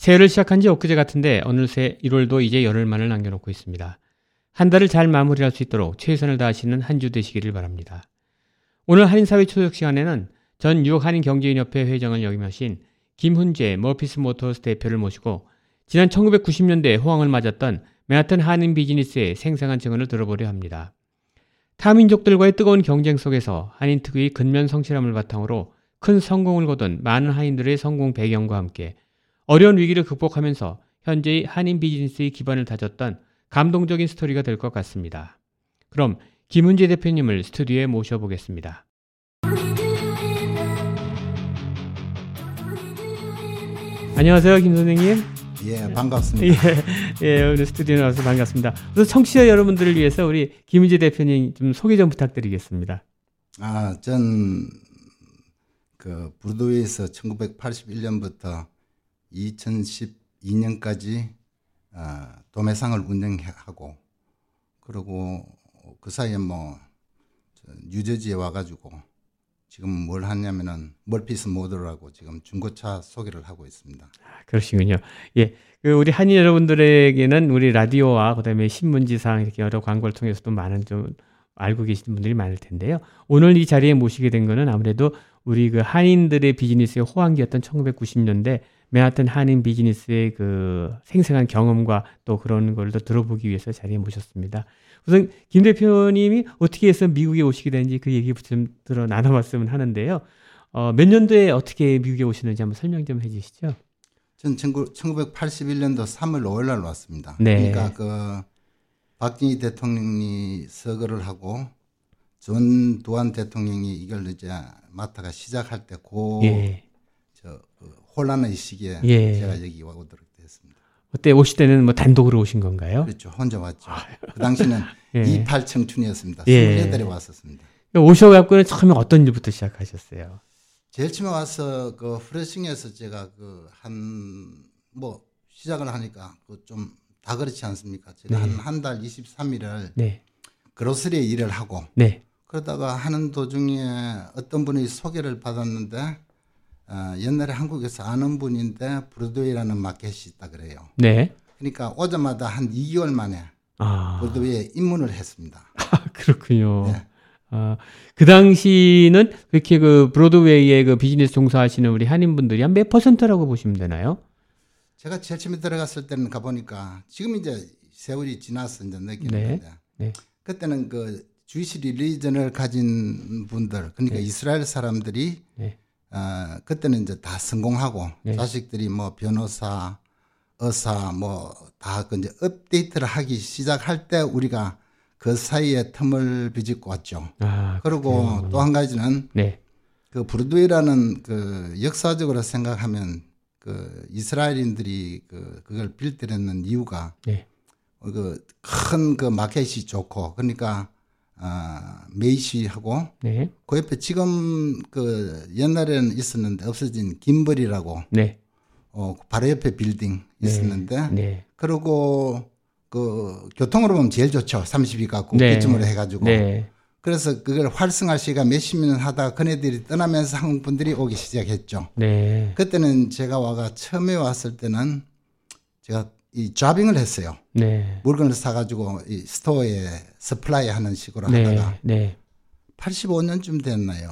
새해를 시작한 지 엊그제 같은데 어느새 1월도 이제 열흘만을 남겨놓고 있습니다. 한 달을 잘 마무리할 수 있도록 최선을 다하시는 한 주 되시기를 바랍니다. 오늘 한인사회 초대석 시간에는 전 뉴욕 한인경제인협회 회장을 역임하신 김훈재 머피스 모터스 대표를 모시고 지난 1990년대 호황을 맞았던 맨하튼 한인 비즈니스의 생생한 증언을 들어보려 합니다. 타민족들과의 뜨거운 경쟁 속에서 한인 특유의 근면 성실함을 바탕으로 큰 성공을 거둔 많은 한인들의 성공 배경과 함께 어려운 위기를 극복하면서 현재의 한인 비즈니스의 기반을 다졌던 감동적인 스토리가 될 것 같습니다. 그럼 김은재 대표님을 스튜디오에 모셔보겠습니다. 안녕하세요, 김 선생님. 예, 반갑습니다. 예, 예, 오늘 스튜디오에 나와서 반갑습니다. 우선 청취자 여러분들을 위해서 우리 김은재 대표님 좀 소개 좀 부탁드리겠습니다. 아, 전, 그, 브루드웨이에서 1981년부터 2012년까지 아, 도매상을 운영하고, 그리고 그 사이에 뭐, 뉴저지에 와가지고, 지금 뭘 하냐면은 멀피스 모델라고 지금 중고차 소개를 하고 있습니다. 아, 그러시군요. 예. 그 우리 한인 여러분들에게는 우리 라디오와 그다음에 신문지상 이렇게 여러 광고를 통해서도 많은 좀 알고 계시는 분들이 많을 텐데요. 오늘 이 자리에 모시게 된 거는 아무래도 우리 그 한인들의 비즈니스의 호황기였던 1990년대 맨하튼 한인 비즈니스의 그 생생한 경험과 또 그런 걸 더 들어보기 위해서 자리에 모셨습니다. 우선 김 대표님이 어떻게 해서 미국에 오시게 되는지 그 얘기부터 좀 들어 나눠봤으면 하는데요. 어, 몇 년도에 어떻게 미국에 오시는지 한번 설명 좀 해주시죠. 전 1981년도 3월 5일 날 왔습니다. 네. 그러니까 그 박정희 대통령이 서거를 하고 전 두한 대통령이 이걸 이제 맡아가 시작할 때 고, 예. 저, 그 혼란의 시기에 예. 제가 여기 와 오도록 됐습니다. 그때 오실 때는 뭐 단독으로 오신 건가요? 그렇죠. 혼자 왔죠. 그 당시는 예. 28 청춘이었습니다. 예. 28에 왔었습니다. 오셔갖고는 처음에 어떤 일부터 시작하셨어요? 제일 처음에 와서 그 프레싱에서 제가 그 한 뭐 시작을 하니까 그 좀 다 그렇지 않습니까? 제가 네. 한한 달 23일을 네, 그로스리에 일을 하고 네, 그러다가 하는 도중에 어떤 분이 소개를 받았는데 어, 옛날에 한국에서 아는 분인데 브로드웨이라는 마켓이 있다 그래요. 네. 그러니까 오자마자 한 2개월 만에 아, 브로드웨이에 입문을 했습니다. 아, 그렇군요. 네. 아, 그 당시는 그렇게 그 브로드웨이에 그 비즈니스 종사하시는 우리 한인분들이 한 몇 퍼센트라고 보시면 되나요? 제가 제일 처음에 들어갔을 때는 가보니까 지금 이제 세월이 지나서 이제 느끼는데 네. 그때는 그 주이시 릴리전을 가진 분들 그러니까 이스라엘 사람들이 네. 어, 그때는 이제 다 성공하고 네. 자식들이 뭐 변호사, 의사 뭐 다 그 이제 업데이트를 하기 시작할 때 우리가 그 사이에 틈을 비집고 왔죠. 아, 그리고 또 한 가지는 네, 그 브루드웨이라는 그 역사적으로 생각하면 그 이스라엘인들이 그 그걸 빌드했는 이유가 네, 그큰 그 마켓이 좋고 그러니까 아 메이시하고 네, 그 옆에 지금 그 옛날에는 있었는데 없어진 김벌이라고 네, 어 바로 옆에 빌딩 있었는데 네, 그리고 그 교통으로 보면 제일 좋죠. 32 갖고 네. 기점으로 해가지고. 네, 그래서 그걸 활성화 시가 몇십 년 하다가 그네들이 떠나면서 한국 분들이 오기 시작했죠. 네, 그때는 제가 와가 처음에 왔을 때는 제가 이 jobbing을 했어요. 네, 물건을 사가지고 이 store에 supply 하는 식으로 네, 하다가 네, 85년쯤 됐나요?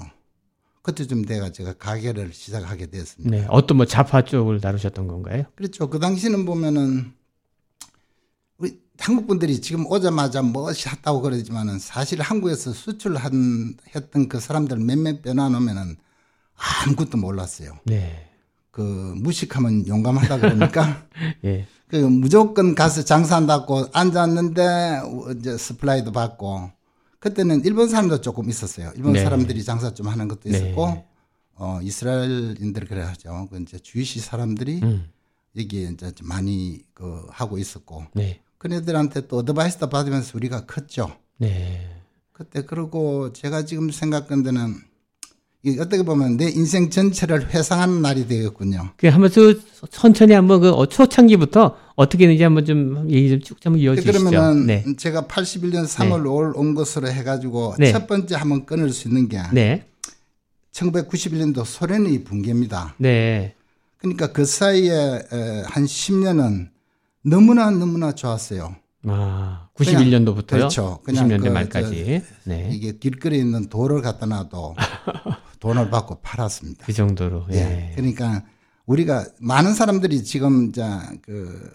그때쯤 돼가 제가 가게를 시작하게 됐습니다. 네. 어떤 뭐 jobber 쪽을 다루셨던 건가요? 그렇죠. 그 당시는 보면은 우리 한국 분들이 지금 오자마자 무엇이 했다고 그러지만은 사실 한국에서 수출한 했던 그 사람들 몇몇 빼놔놓으면은 아무것도 몰랐어요. 네, 그 무식하면 용감하다 그러니까 예, 그 무조건 가서 장사한다고 앉았는데 이제 supply도 받고 그때는 일본 사람도 조금 있었어요. 일본 네. 사람들이 장사 좀 하는 것도 네. 있었고 어 이스라엘인들 그래 하죠. 그 이제 주이시 사람들이 음, 여기에 이제 좀 많이 그 하고 있었고 네. 그네들한테 또 어드바이스도 받으면서 우리가 컸죠. 네. 그때 그러고 제가 지금 생각한 데는 이 어떻게 보면 내 인생 전체를 회상하는 날이 되겠군요. 그 한번 쭉 천천히 한번 그 어- 초창기부터 어떻게 했는지 한번 좀 얘기 좀쭉 한번 이어주시죠. 그러면은 네. 제가 81년 3월 5월 온 것으로 해가지고 네. 첫 번째 한번 끊을 수 있는 게 네. 1991년도 소련의 붕괴입니다. 네. 그러니까 그 사이에 에, 한 10년은 너무나 너무나 좋았어요. 아, 91년도부터요? 그렇죠. 그냥 90년대 그 말까지. 네. 이게 길거리에 있는 돌을 갖다 놔도 돈을 받고 팔았습니다. 그 정도로. 예. 예. 그러니까 우리가 많은 사람들이 지금 자그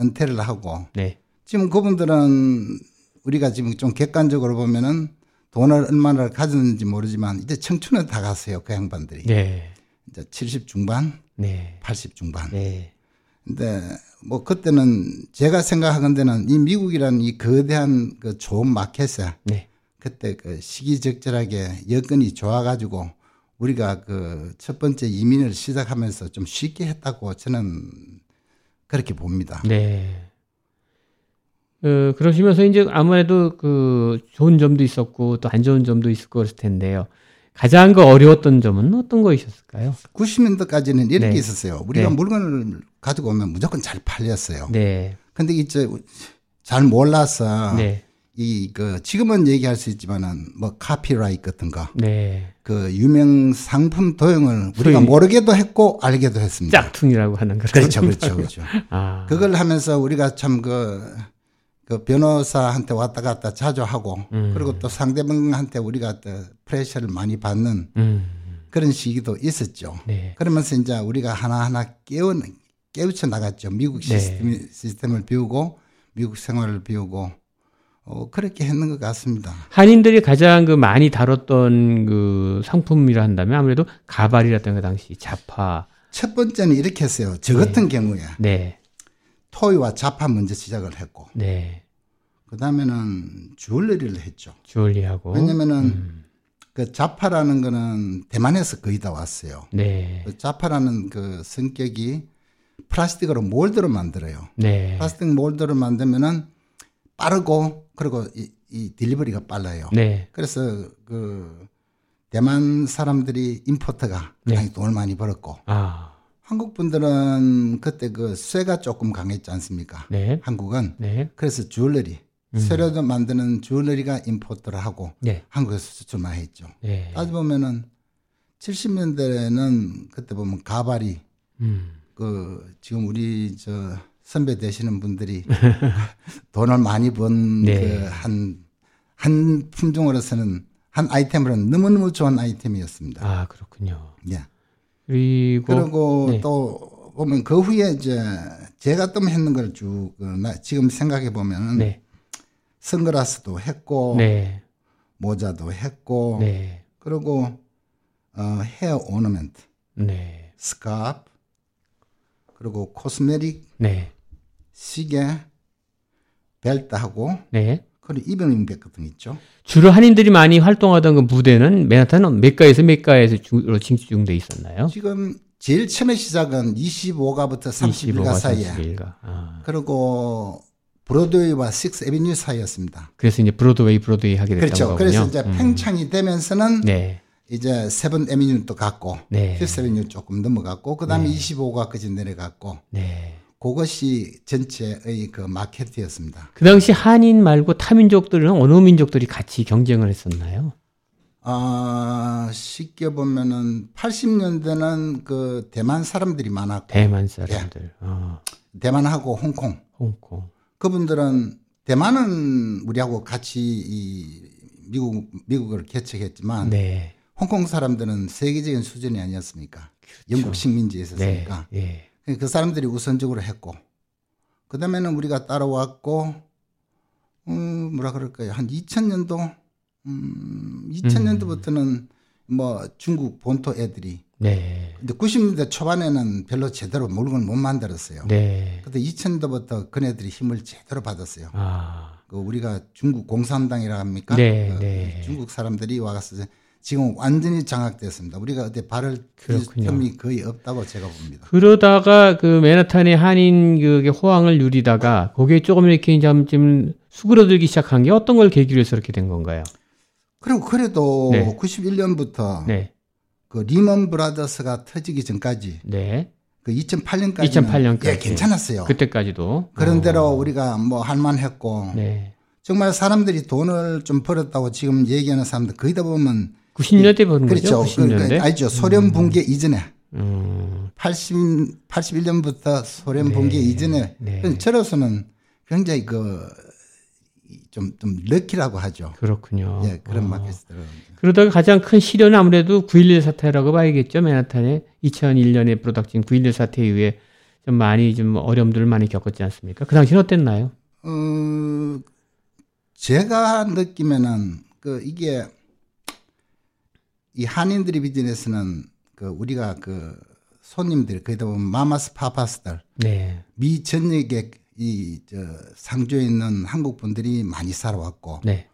은퇴를 하고 네. 지금 그분들은 우리가 지금 좀 객관적으로 보면은 돈을 얼마나 가졌는지 모르지만 이제 청춘에 다 갔어요. 그 양반들이. 네. 이제 70 중반, 네. 80 중반. 네. 근데 뭐 그때는 제가 생각하건대는 이 미국이라는 이 거대한 그 좋은 마켓에 네. 그때 그 시기적절하게 여건이 좋아가지고 우리가 그 첫 번째 이민을 시작하면서 좀 쉽게 했다고 저는 그렇게 봅니다. 네. 어, 그러시면서 이제 아무래도 그 좋은 점도 있었고 또 안 좋은 점도 있을 것 같을 텐데요. 가장 그 어려웠던 점은 어떤 거이셨을까요? 90년대까지는 이렇게 네. 있었어요. 우리가 네. 물건을 가지고 오면 무조건 잘 팔렸어요. 네. 근데 이제 잘 몰라서 네. 이 그 지금은 얘기할 수 있지만은 뭐 카피라이트 같은 거 네. 그 유명 상품 도용을 우리가 모르게도 했고 알게도 했습니다. 짝퉁이라고 하는 그런. 그렇죠, 그렇죠, 그렇죠. 아. 그걸 하면서 우리가 참그 그 변호사한테 왔다 갔다 자주 하고 음. 그리고 또 상대방한테 우리가 또 프레셔를 많이 받는 음. 그런 시기도 있었죠. 네. 그러면서 이제 우리가 하나하나 깨우 깨우쳐 나갔죠. 미국 네. 시스템, 시스템을 배우고 미국 생활을 배우고 어, 그렇게 했는 것 같습니다. 한인들이 가장 그 많이 다뤘던 그 상품이라 한다면 아무래도 가발이라든가 당시 자파. 첫 번째는 이렇게 했어요. 저 같은 경우에 네. 토이와 자파 먼저 시작을 했고 네. 그 다음에는 주얼리를 했죠. 주얼리하고. 왜냐면은 음. 그 자파라는 거는 대만에서 거의 다 왔어요. 네. 그 자파라는 그 성격이 플라스틱으로 몰드를 만들어요. 네. 플라스틱 몰드를 만들면은 빠르고 그리고 이, 이 딜리버리가 빨라요. 네. 그래서 그 대만 사람들이 임포터가 네. 굉장히 돈을 많이 벌었고 아. 한국 분들은 그때 그 쇠가 조금 강했지 않습니까? 네. 한국은 네. 그래서 주얼러리 쇠로 만드는 주얼러리가 임포트를 하고 네. 한국에서 수출 많이 했죠. 네. 따져 보면은 70년대에는 그때 보면 가발이 음. 그 지금 우리 저 선배 되시는 분들이 돈을 많이 번 네. 그한한 품종으로서는 한 아이템으로는 너무너무 좋은 아이템이었습니다. 아, 그렇군요. 예. 그리고 그리고 네. 또 보면 그 후에 이제 제가 또 했는 걸쭉 그 지금 생각해 보면은 네. 선글라스도 했고 네. 모자도 했고 네. 그리고 어, 헤어 오너멘트, 네. 스카프 그리고 코스메틱, 네. 시계, 벨트하고 네. 그리고 이병인 백 같은 거 있죠. 주로 한인들이 많이 활동하던 그 무대는 맨하탄 메가에서 메가에서 주로 집중돼 있었나요? 지금 제일 처음에 시작은 25가부터 31가 25가 사이에 31가. 아. 그리고 브로드웨이와 Sixth Avenue 사이였습니다. 그래서 이제 브로드웨이 브로드웨이 하게 됐던 그렇죠. 거군요. 그래서 이제 음. 팽창이 되면서는 네. 이제 Seventh Avenue도 갔고 네. Fifth Avenue 조금 넘어갔고 그다음에 25가까지 내려갔고 네. 그것이 전체의 그 마켓이었습니다. 그 당시 한인 말고 타민족들은 어느 민족들이 같이 경쟁을 했었나요? 아, 쉽게 보면은 80년대는 그 대만 사람들이 많았고 대만 사람들. 예. 어, 대만하고 홍콩 홍콩. 그분들은 대만은 우리하고 같이 이 미국 미국을 개척했지만 네. 홍콩 사람들은 세계적인 수준이 아니었습니까? 영국 식민지에 그렇죠. 네. 있었으니까 예. 그 사람들이 우선적으로 했고 그 다음에는 우리가 따라왔고 음 뭐라 그럴까요 한 2000년도 음 2000년도부터는 뭐 중국 본토 애들이 네. 근데 90년대 초반에는 별로 제대로 물건을 못 만들었어요. 네. 근데 2000년도부터 그네들이 힘을 제대로 받았어요. 아. 그 우리가 중국 공산당이라 합니까? 네, 그 네. 중국 사람들이 와서 지금 완전히 장악됐습니다. 우리가 어디 발을. 틈이 거의 없다고 제가 봅니다. 그러다가 그 맨하탄의 한인 그게 호황을 누리다가 거기에 조금 이렇게 좀, 좀 수그러들기 시작한 게 어떤 걸 계기로 해서 그렇게 된 건가요? 그리고 그래도 네. 91년부터 네. 그 리먼 브라더스가 터지기 전까지 네. 그 2008년까지 2008 까지. 예, 괜찮았어요. 그때까지도. 그런 어. 대로 우리가 뭐 할만했고 네. 정말 사람들이 돈을 좀 벌었다고 지금 얘기하는 사람들 거의 다 보면 90년대 보는 그렇죠. 거죠? 90년대. 그, 알죠. 소련 붕괴 이전에 음. 80 81년부터 소련 붕괴 이전에 네. 저로서는 굉장히 그좀좀 좀 럭키라고 하죠. 그렇군요. 예, 그런 어. 마켓들은 그러다가 가장 큰 시련은 아무래도 9.11 사태라고 봐야겠죠. 맨하탄의 2001년에 불어닥친 9.11 사태 이후에 좀 많이 좀 어려움들을 많이 겪었지 않습니까? 그 당시는 어땠나요? 어, 제가 느끼면은 그 이게 이 한인들의 비즈니스는 그 우리가 그 손님들 거기다 보면 마마스 파파스들 네. 미 전역에 이저 상주에 있는 한국 분들이 많이 살아왔고 네.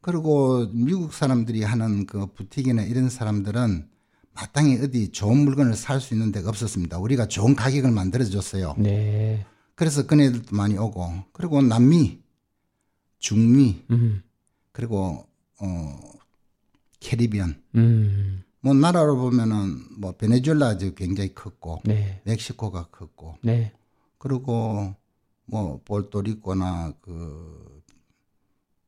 그리고 미국 사람들이 하는 그 부티기나 이런 사람들은 마땅히 어디 좋은 물건을 살 수 있는 데가 없었습니다. 우리가 좋은 가격을 만들어 줬어요. 네. 그래서 그네들도 많이 오고 그리고 남미, 중미 음. 그리고 어 캐리비안 음. 뭐 나라로 보면은 뭐 베네수엘라 아주 굉장히 컸고 네. 멕시코가 컸고 네. 그리고 뭐 푸에르토리코나 그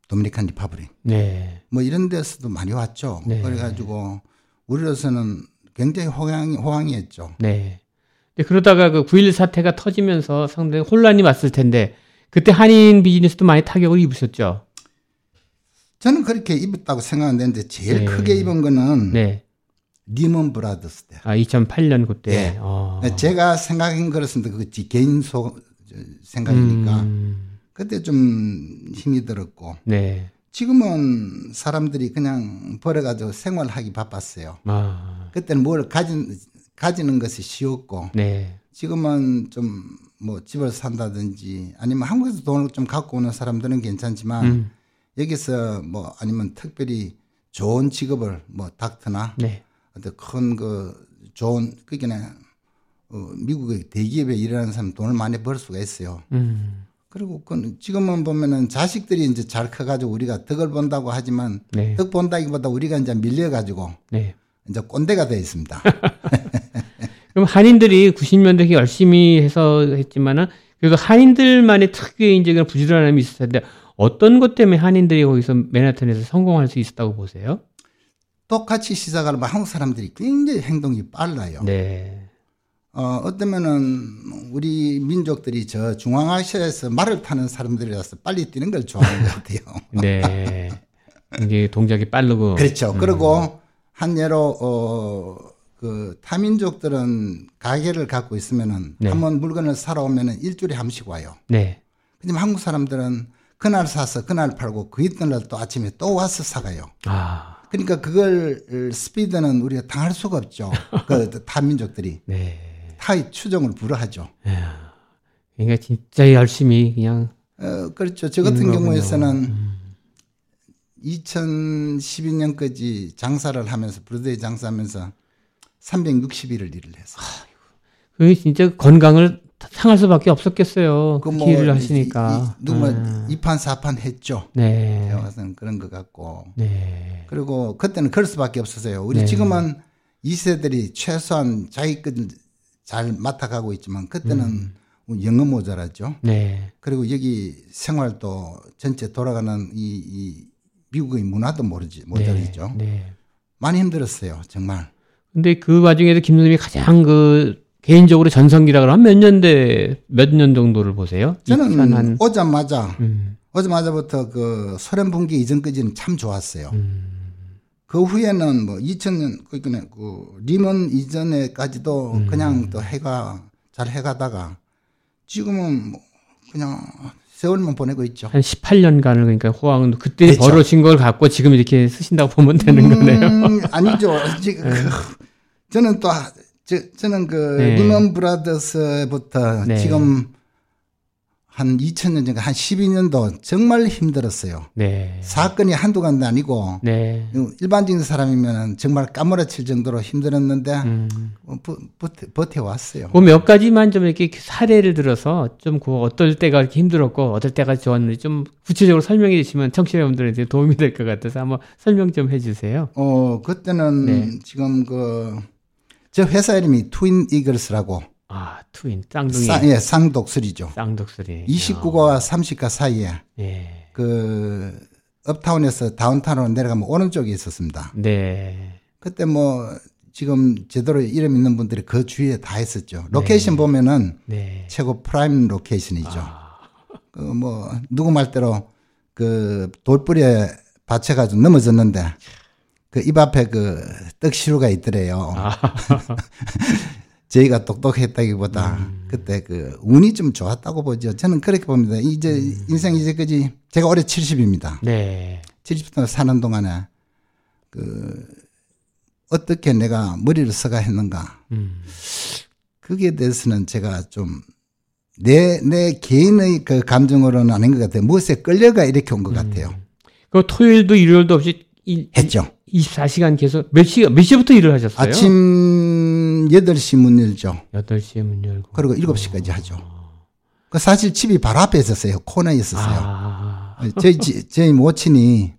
Dominican Republic 네. 뭐 이런 데서도 많이 왔죠. 네. 그래가지고 우리로서는 굉장히 호황이 호황이었죠. 네. 그러다가 그 9.11 사태가 터지면서 상당히 혼란이 왔을 텐데 그때 한인 비즈니스도 많이 타격을 입으셨죠. 저는 그렇게 입었다고 생각하는데 제일 네. 크게 입은 거는 네. 리먼 브라더스 때. 아, 2008년 그때. 예. 어. 제가 생각한 그렇습니다. 그 지- 개인 소 생각이니까 음. 그때 좀 힘이 들었고 네. 지금은 사람들이 그냥 벌어가지고 생활하기 바빴어요. 아. 그때는 뭘 가진 가지는 것이 쉬웠고 네. 지금은 좀 뭐 집을 산다든지 아니면 한국에서 돈을 좀 갖고 오는 사람들은 괜찮지만 음. 여기서 뭐 아니면 특별히 좋은 직업을 뭐 닥터나 네. 어떤 큰 그 좋은 그게나 어, 미국의 대기업에 일하는 사람 돈을 많이 벌 수가 있어요. 음. 그리고 그 지금은 보면은 자식들이 이제 잘 커가지고 우리가 덕을 본다고 하지만 네. 덕 본다기보다 우리가 이제 밀려가지고 네. 이제 꼰대가 돼 있습니다. 그럼 한인들이 90년대 열심히 해서 했지만은 그래도 한인들만의 특유의 이제 그런 부지런함이 있을 텐데 어떤 것 때문에 한인들이 거기서 맨하탄에서 성공할 수 있었다고 보세요? 똑같이 시작하면 한국 사람들이 굉장히 행동이 빨라요. 네. 어, 어쩌면은 우리 민족들이 저 중앙아시아에서 말을 타는 사람들이라서 빨리 뛰는 걸 좋아하는 것 같아요. 네. 이게 동작이 빠르고. 그렇죠. 그리고 한 예로 어, 그 타민족들은 가게를 갖고 있으면은 네. 한번 물건을 사러 오면은 일주일에 한 번씩 와요. 네. 하지만 한국 사람들은 그날 사서 그날 팔고 그 이튿날 또 아침에 또 와서 사가요. 아. 그러니까 그걸 스피드는 우리가 당할 수가 없죠. 그 타민족들이 네. 타의 추종을 불허하죠. 그러니까 진짜 열심히 그냥 어, 그렇죠. 저 같은 경우에서는 2012년까지 장사를 하면서 브로드웨이 장사하면서 360일을 일을 했어요. 그 진짜 건강을 상할 수밖에 없었겠어요. 그뭐 이- 하시니까. 이, 누구 아. 이판 사판 했죠. 네. 제가 봐서는 그런 것 같고. 네. 그리고 그때는 그럴 수밖에 없었어요. 우리 네. 지금은 2세들이 최소한 자기 것잘 맡아가고 있지만 그때는 음. 영어 모자라죠. 네. 그리고 여기 생활도 전체 돌아가는 이, 이 미국의 문화도 모르지 모자르죠. 네. 네. 많이 힘들었어요, 정말. 근데 그 와중에도 김 선생님이 가장 그 개인적으로 전성기라 그러면 몇 년대 몇 년 정도를 보세요? 저는 2000한 오자마자 음, 오자마자부터 그 소련 붕괴 이전까지는 참 좋았어요. 음. 그 후에는 뭐 2000년 그러니까 그 리먼 이전에까지도 음. 그냥 또 해가 잘 해가다가 지금은 뭐 그냥 세월만 보내고 있죠. 한 18년간을 그러니까 호황은 그때 그렇죠. 벌어진 걸 갖고 지금 이렇게 쓰신다고 보면 되는 거네요. 음, 아니죠. 지금 그, 저는 또 저, 저는 그 네. 리먼 브라더스부터 네. 지금 한 2000년 전에 한 12년도 정말 힘들었어요. 네. 사건이 한두 간도 아니고 네. 일반적인 사람이면 정말 까무라칠 정도로 힘들었는데 음. 어, 버, 버텨, 버텨 왔어요. 그몇 가지만 좀 이렇게 사례를 들어서 좀 그 어떨 때가 이렇게 힘들었고 어떨 때가 좋았는지 좀 구체적으로 설명해 주시면 청취자 여러분들한테 도움이 될 것 같아서 한번 설명 좀 해주세요. 어 그때는 네. 지금 그 저 회사 이름이 Twin Eagles라고 아 twin 쌍둥이 쌍, 예, 쌍독수리죠. 쌍독수리. 29가와 30가 사이에 예. 그 uptown에서 downtown으로 내려가면 오른쪽에 있었습니다. 네. 그때 뭐 지금 제대로 이름 있는 분들이 그 주위에 다 있었죠. location 보면은 네. 최고 prime location이죠. 아. 그뭐 누구 말대로 그 돌뿌리에 받쳐가지고 넘어졌는데 그 입 앞에 그 떡시루가 있더래요. 아. 저희가 똑똑했다기보다 음. 그때 그 운이 좀 좋았다고 보죠. 저는 그렇게 봅니다. 이제 음. 인생 이제까지 제가 올해 70입니다. 네. 70부터 사는 동안에 그 어떻게 내가 머리를 써가 했는가 음. 거기에 대해서는 제가 좀 내, 내 개인의 그 감정으로는 아닌 것 같아요. 무엇에 끌려가 이렇게 온 것 같아요. 그 토요일도 일요일도 없이 이, 했죠. 24시간 계속 몇 시간 몇 시부터 일을 하셨어요? 아침 8시 문 열죠. 8시에 문 열고. 그리고 7시까지 하죠. 그 사실 집이 바로 앞에 있었어요. 코너에 있었어요. 아. 저희, 지- 저희 모친이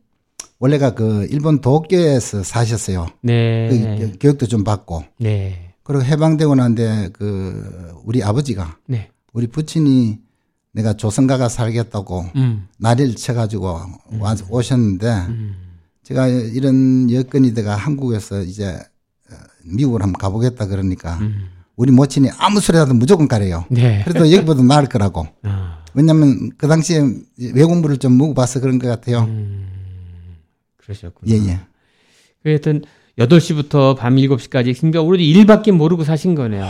원래가 그 일본 도쿄에서 사셨어요. 네. 그 교- 교육도 좀 받고. 네. 그리고 해방되고 난데 그 우리 아버지가 네. 우리 부친이 내가 조선가가 살겠다고 음. 난리를 쳐가지고 와 오셨는데 음. 제가 이런 여건이 돼가 한국에서 이제 어, 미국을 한번 가보겠다 그러니까 음. 우리 모친이 아무 소리라도 무조건 가래요. 네. 그래도 여기보다 나을 거라고. 아. 왜냐면 그 당시에 외공부를 좀 먹어봐서 그런 것 같아요. 음. 그러셨군요. 예, 예. 그 하여튼 8시부터 밤 7시까지 그러니까 우리 일밖에 모르고 사신 거네요.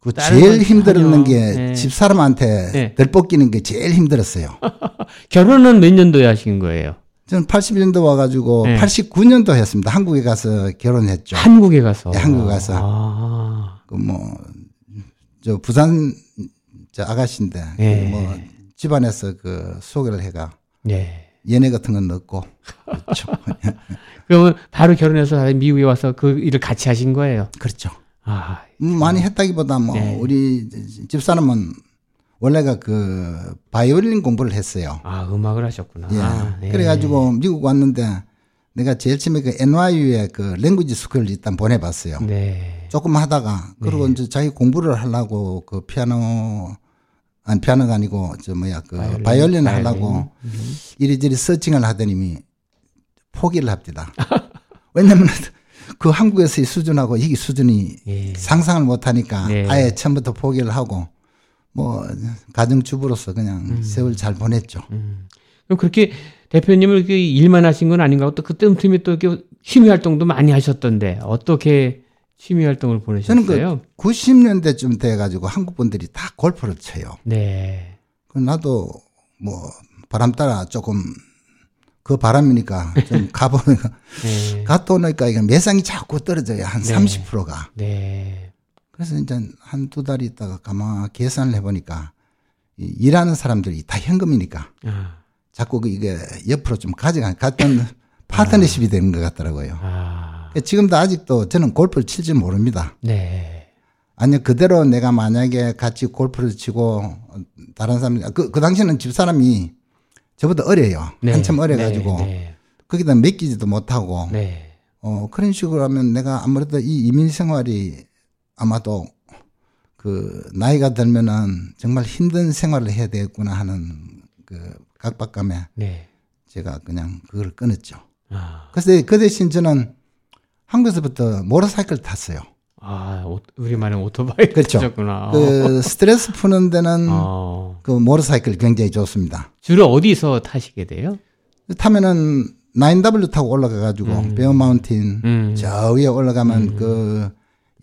그 제일 건 힘들었는 게 네. 집사람한테 네. 덜 뻗기는 게 제일 힘들었어요. 결혼은 몇 년도에 하신 거예요? 저는 81년도 와가지고 네. 89년도 했습니다. 한국에 가서 결혼했죠. 한국에 가서. 네, 한국에 가서. 아. 그 뭐, 저 부산 저 아가씨인데, 네. 그뭐 집안에서 그 소개를 해가 네. 연애 같은 건 넣고. 그렇죠. 그러면 바로 결혼해서 미국에 와서 그 일을 같이 하신 거예요? 그렇죠. 아. 음, 많이 했다기보다 뭐 네. 우리 집사람은 원래가 그 바이올린 공부를 했어요. 아, 음악을 하셨구나. 예. 아, 네. 그래가지고 미국 왔는데 내가 제일 처음에 그 NYU에 그 랭귀지 스쿨을 일단 보내봤어요. 네. 조금 하다가 그리고 이제 자기 공부를 하려고 그 피아노 아니 피아노가 아니고 저 뭐야 그 바이올린, 바이올린, 을 바이올린. 하려고 이리저리 서칭을 하더니 포기를 합니다. 왜냐면 그 한국에서의 수준하고 이 수준이 예. 상상을 못 하니까 네. 아예 처음부터 포기를 하고 뭐 가정주부로서 그냥 음. 세월 잘 보냈죠. 그럼 그렇게 대표님을 이렇게 일만 하신 건 아닌가? 또그 뜸틈이 또 이렇게 취미 활동도 많이 하셨던데 어떻게 취미 활동을 저는 보내셨어요? 그 90년대쯤 돼 가지고 한국 분들이 다 골프를 쳐요. 네. 그 나도 뭐 바람 따라 조금 그 바람이니까 좀 가보니까 네. 갔다 오니까 이게 매상이 자꾸 떨어져요 한 네. 30%가 네. 그래서 이제 한 두 달 있다가 가만 계산을 해보니까 이 일하는 사람들이 다 현금이니까 아. 자꾸 그 이게 옆으로 좀 가져가 갔던 파트너십이 되는 것 같더라고요. 아. 지금도 아직도 저는 골프를 칠지 모릅니다. 네. 아니 그대로 내가 만약에 같이 골프를 치고 다른 사람 그, 그 당시에는 집사람이 저보다 어려요. 네. 한참 어려가지고 네. 거기다 맡기지도 못하고 네. 어 그런 식으로 하면 내가 아무래도 이 이민 생활이 아마도 그 나이가 들면은 정말 힘든 생활을 해야 되겠구나 하는 그 각박감에 네. 제가 그냥 그걸 끊었죠. 아. 그래서 그 대신 저는 한국에서부터 모터사이클 탔어요. 아, 오, 우리만의 오토바이 그렇죠. 타셨구나. 그 스트레스 푸는 데는 어. 그 모터사이클 굉장히 좋습니다. 주로 어디서 타시게 돼요? 타면은 9W 타고 올라가 가지고 음. 베어 마운틴 음. 저 위에 올라가면 그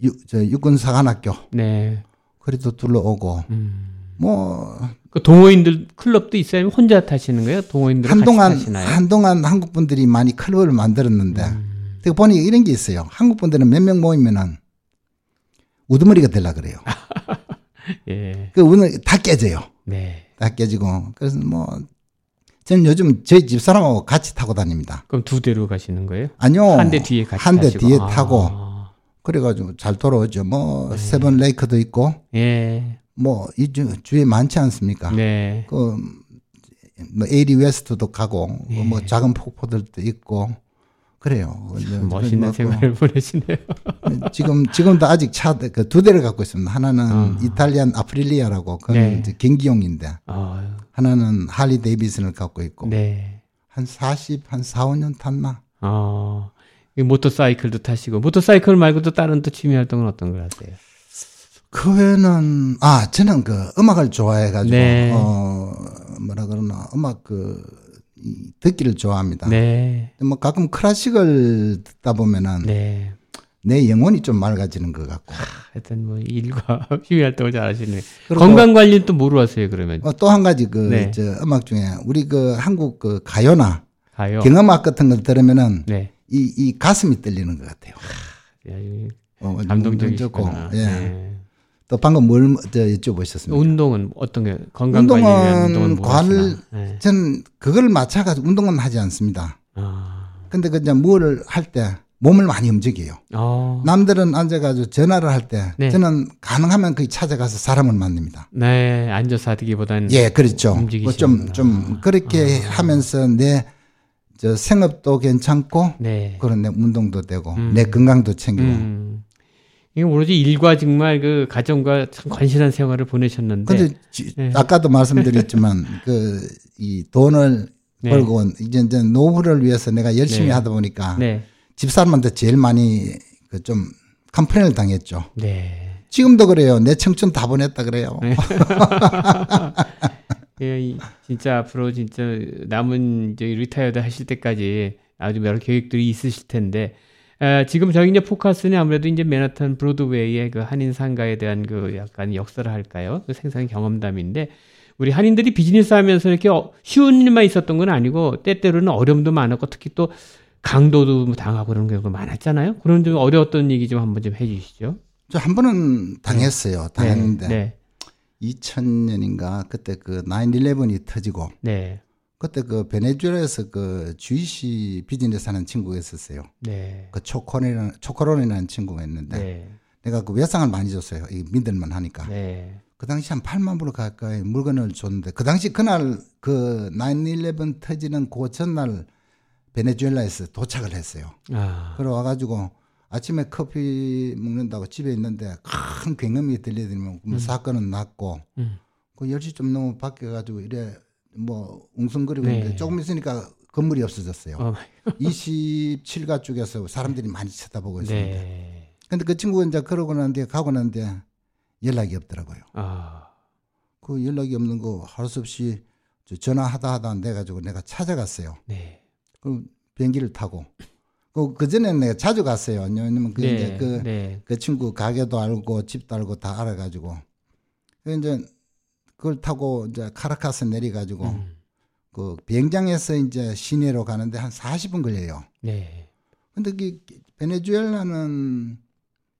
육, 저 육군 사관학교 네. 그래도 둘러오고 음. 뭐 그 동호인들 클럽도 있어요? 혼자 타시는 거예요? 동호인들 한동안? 한동안 한국 분들이 많이 클럽을 만들었는데 음. 그 보니 이런 게 있어요. 한국 분들은 몇 명 모이면은 우두머리가 되려 그래요. 예. 그 오늘 다 깨져요. 네. 다 깨지고 그래서 뭐 저는 요즘 저희 집 사람하고 같이 타고 다닙니다. 그럼 두 대로 가시는 거예요? 아니요. 한 대 뒤에 같이 한 대. 뒤에 아. 타고 그래가지고 잘 돌아오죠. 뭐 Seven Lake도 있고 예. 뭐 이 주위에 많지 않습니까? 네. 그, 뭐, Eighty West도 가고, 예. 뭐, 작은 폭포들도 있고, 그래요. 멋있는 뭐, 생활을 보내시네요. 그, 지금, 지금도 아직 차, 그두 대를 갖고 있습니다. 하나는 어. 이탈리안 아프릴리아라고, 그건 네. 이제 경기용인데, 아, 하나는 할리 데이비슨을 갖고 있고, 네. 한 40, 한 4, 5년 탔나? 어, 이 모터사이클도 타시고, 모터사이클 말고도 다른 또 취미 활동은 어떤 걸 하세요? 그 외에는, 아, 저는 그 음악을 좋아해가지고, 네. 어, 뭐라 그러나, 음악 그, 이, 듣기를 좋아합니다. 네. 뭐 가끔 클래식을 듣다 보면은 네. 내 영혼이 좀 맑아지는 것 같고. 하여튼 뭐 일과 취미 활동을 잘 하시네. 건강 관리는 또 뭐로 하세요, 그러면? 어, 또 한 가지 그, 네. 저 음악 중에 우리 그 한국 그 가요나 가요? 경음악 같은 걸 들으면은 네. 이, 이 가슴이 떨리는 것 같아요. 야, 어. 감동적이시구나. 예. 네. 또 방금 뭘 저, 여쭤보셨습니까? 운동은 어떤 게 건강 관리 위한 운동은 운동은 뭐 관을- 하시나? 네. 저는 그걸 맞춰가지고 운동은 하지 않습니다. 아. 근데 그 이제 뭘할때 몸을 많이 움직여요. 어. 남들은 앉아가지고 전화를 할때 네. 저는 가능하면 거기 찾아가서 사람을 만납니다. 네, 앉아서 하기보다는 예, 그렇죠. 움직이시는구나. 좀, 좀, 그렇게 아. 하면서 내, 저, 생업도 괜찮고, 네. 그런 내 운동도 되고, 음. 내 건강도 챙기고. 음. 이게 오로지 일과 정말 그 가정과 참 건실한 생활을 보내셨는데 근데, 지- 네. 아까도 말씀드렸지만, 그, 이 돈을 네. 벌고, 이제, 이제 노후를 위해서 내가 열심히 네. 하다 보니까, 네. 집사람한테 제일 많이, 그 좀, complain을 당했죠. 네. 지금도 그래요. 내 청춘 다 보냈다 그래요. 네. 예, 이- 진짜 앞으로 진짜 남은 이제 retired 하실 때까지 아주 여러 계획들이 있으실 텐데 아, 지금 저희 이제 포커스는 아무래도 이제 맨하탄 브로드웨이의 그 한인 상가에 대한 그 약간 역사를 할까요? 그 생산 경험담인데 우리 한인들이 비즈니스 하면서 이렇게 어- 쉬운 일만 있었던 건 아니고 때때로는 어려움도 많았고 특히 또 강도도 뭐 당하고 그런 경우가 많았잖아요. 그런 좀 어려웠던 얘기 좀 한번 좀 해주시죠. 저 한 번은 당했어요. 당했는데. 네, 2000년인가, 그때 그 9-11이 터지고, 네, 그때 그 베네수엘에서 그 주이시 비즈니스 하는 친구가 있었어요. 네, 그 초코론이라는, 초코론이라는 친구가 있는데 네, 내가 그 외상을 많이 줬어요. 이 믿을만 하니까. 네, 그 당시 한 8만 불 가까이 물건을 줬는데 그 당시 그날 그 9-11 터지는 그 전날 베네수엘라에서 도착을 했어요. 아, 그래 와가지고 아침에 커피 먹는다고 집에 있는데 큰 굉음이 들리더니만 그 사건은 났고 음. 그 10시쯤 넘어 바뀌어 가지고 이래 뭐 웅성거리고 네. 있는데 조금 있으니까 건물이 없어졌어요. 어, 27가 쪽에서 사람들이 많이 쳐다보고 있었는데. 네, 근데 그 친구가 이제 그러고 난 뒤에 가고 난 뒤에 연락이 없더라고요. 아, 그 연락이 없는 거 할 수 없이 저 전화하다 하다 안 돼가지고 내가 찾아갔어요. 네, 그 비행기를 타고. 그, 그전에는 내가 자주 갔어요. 왜냐면 그, 이제 네, 그, 네, 그 친구 가게도 알고 집도 알고 다 알아가지고. 그 이제 그걸 타고 이제 카라카스 내려가지고 음, 그 비행장에서 이제 시내로 가는데 한 40분 걸려요. 네, 근데 그 베네수엘라는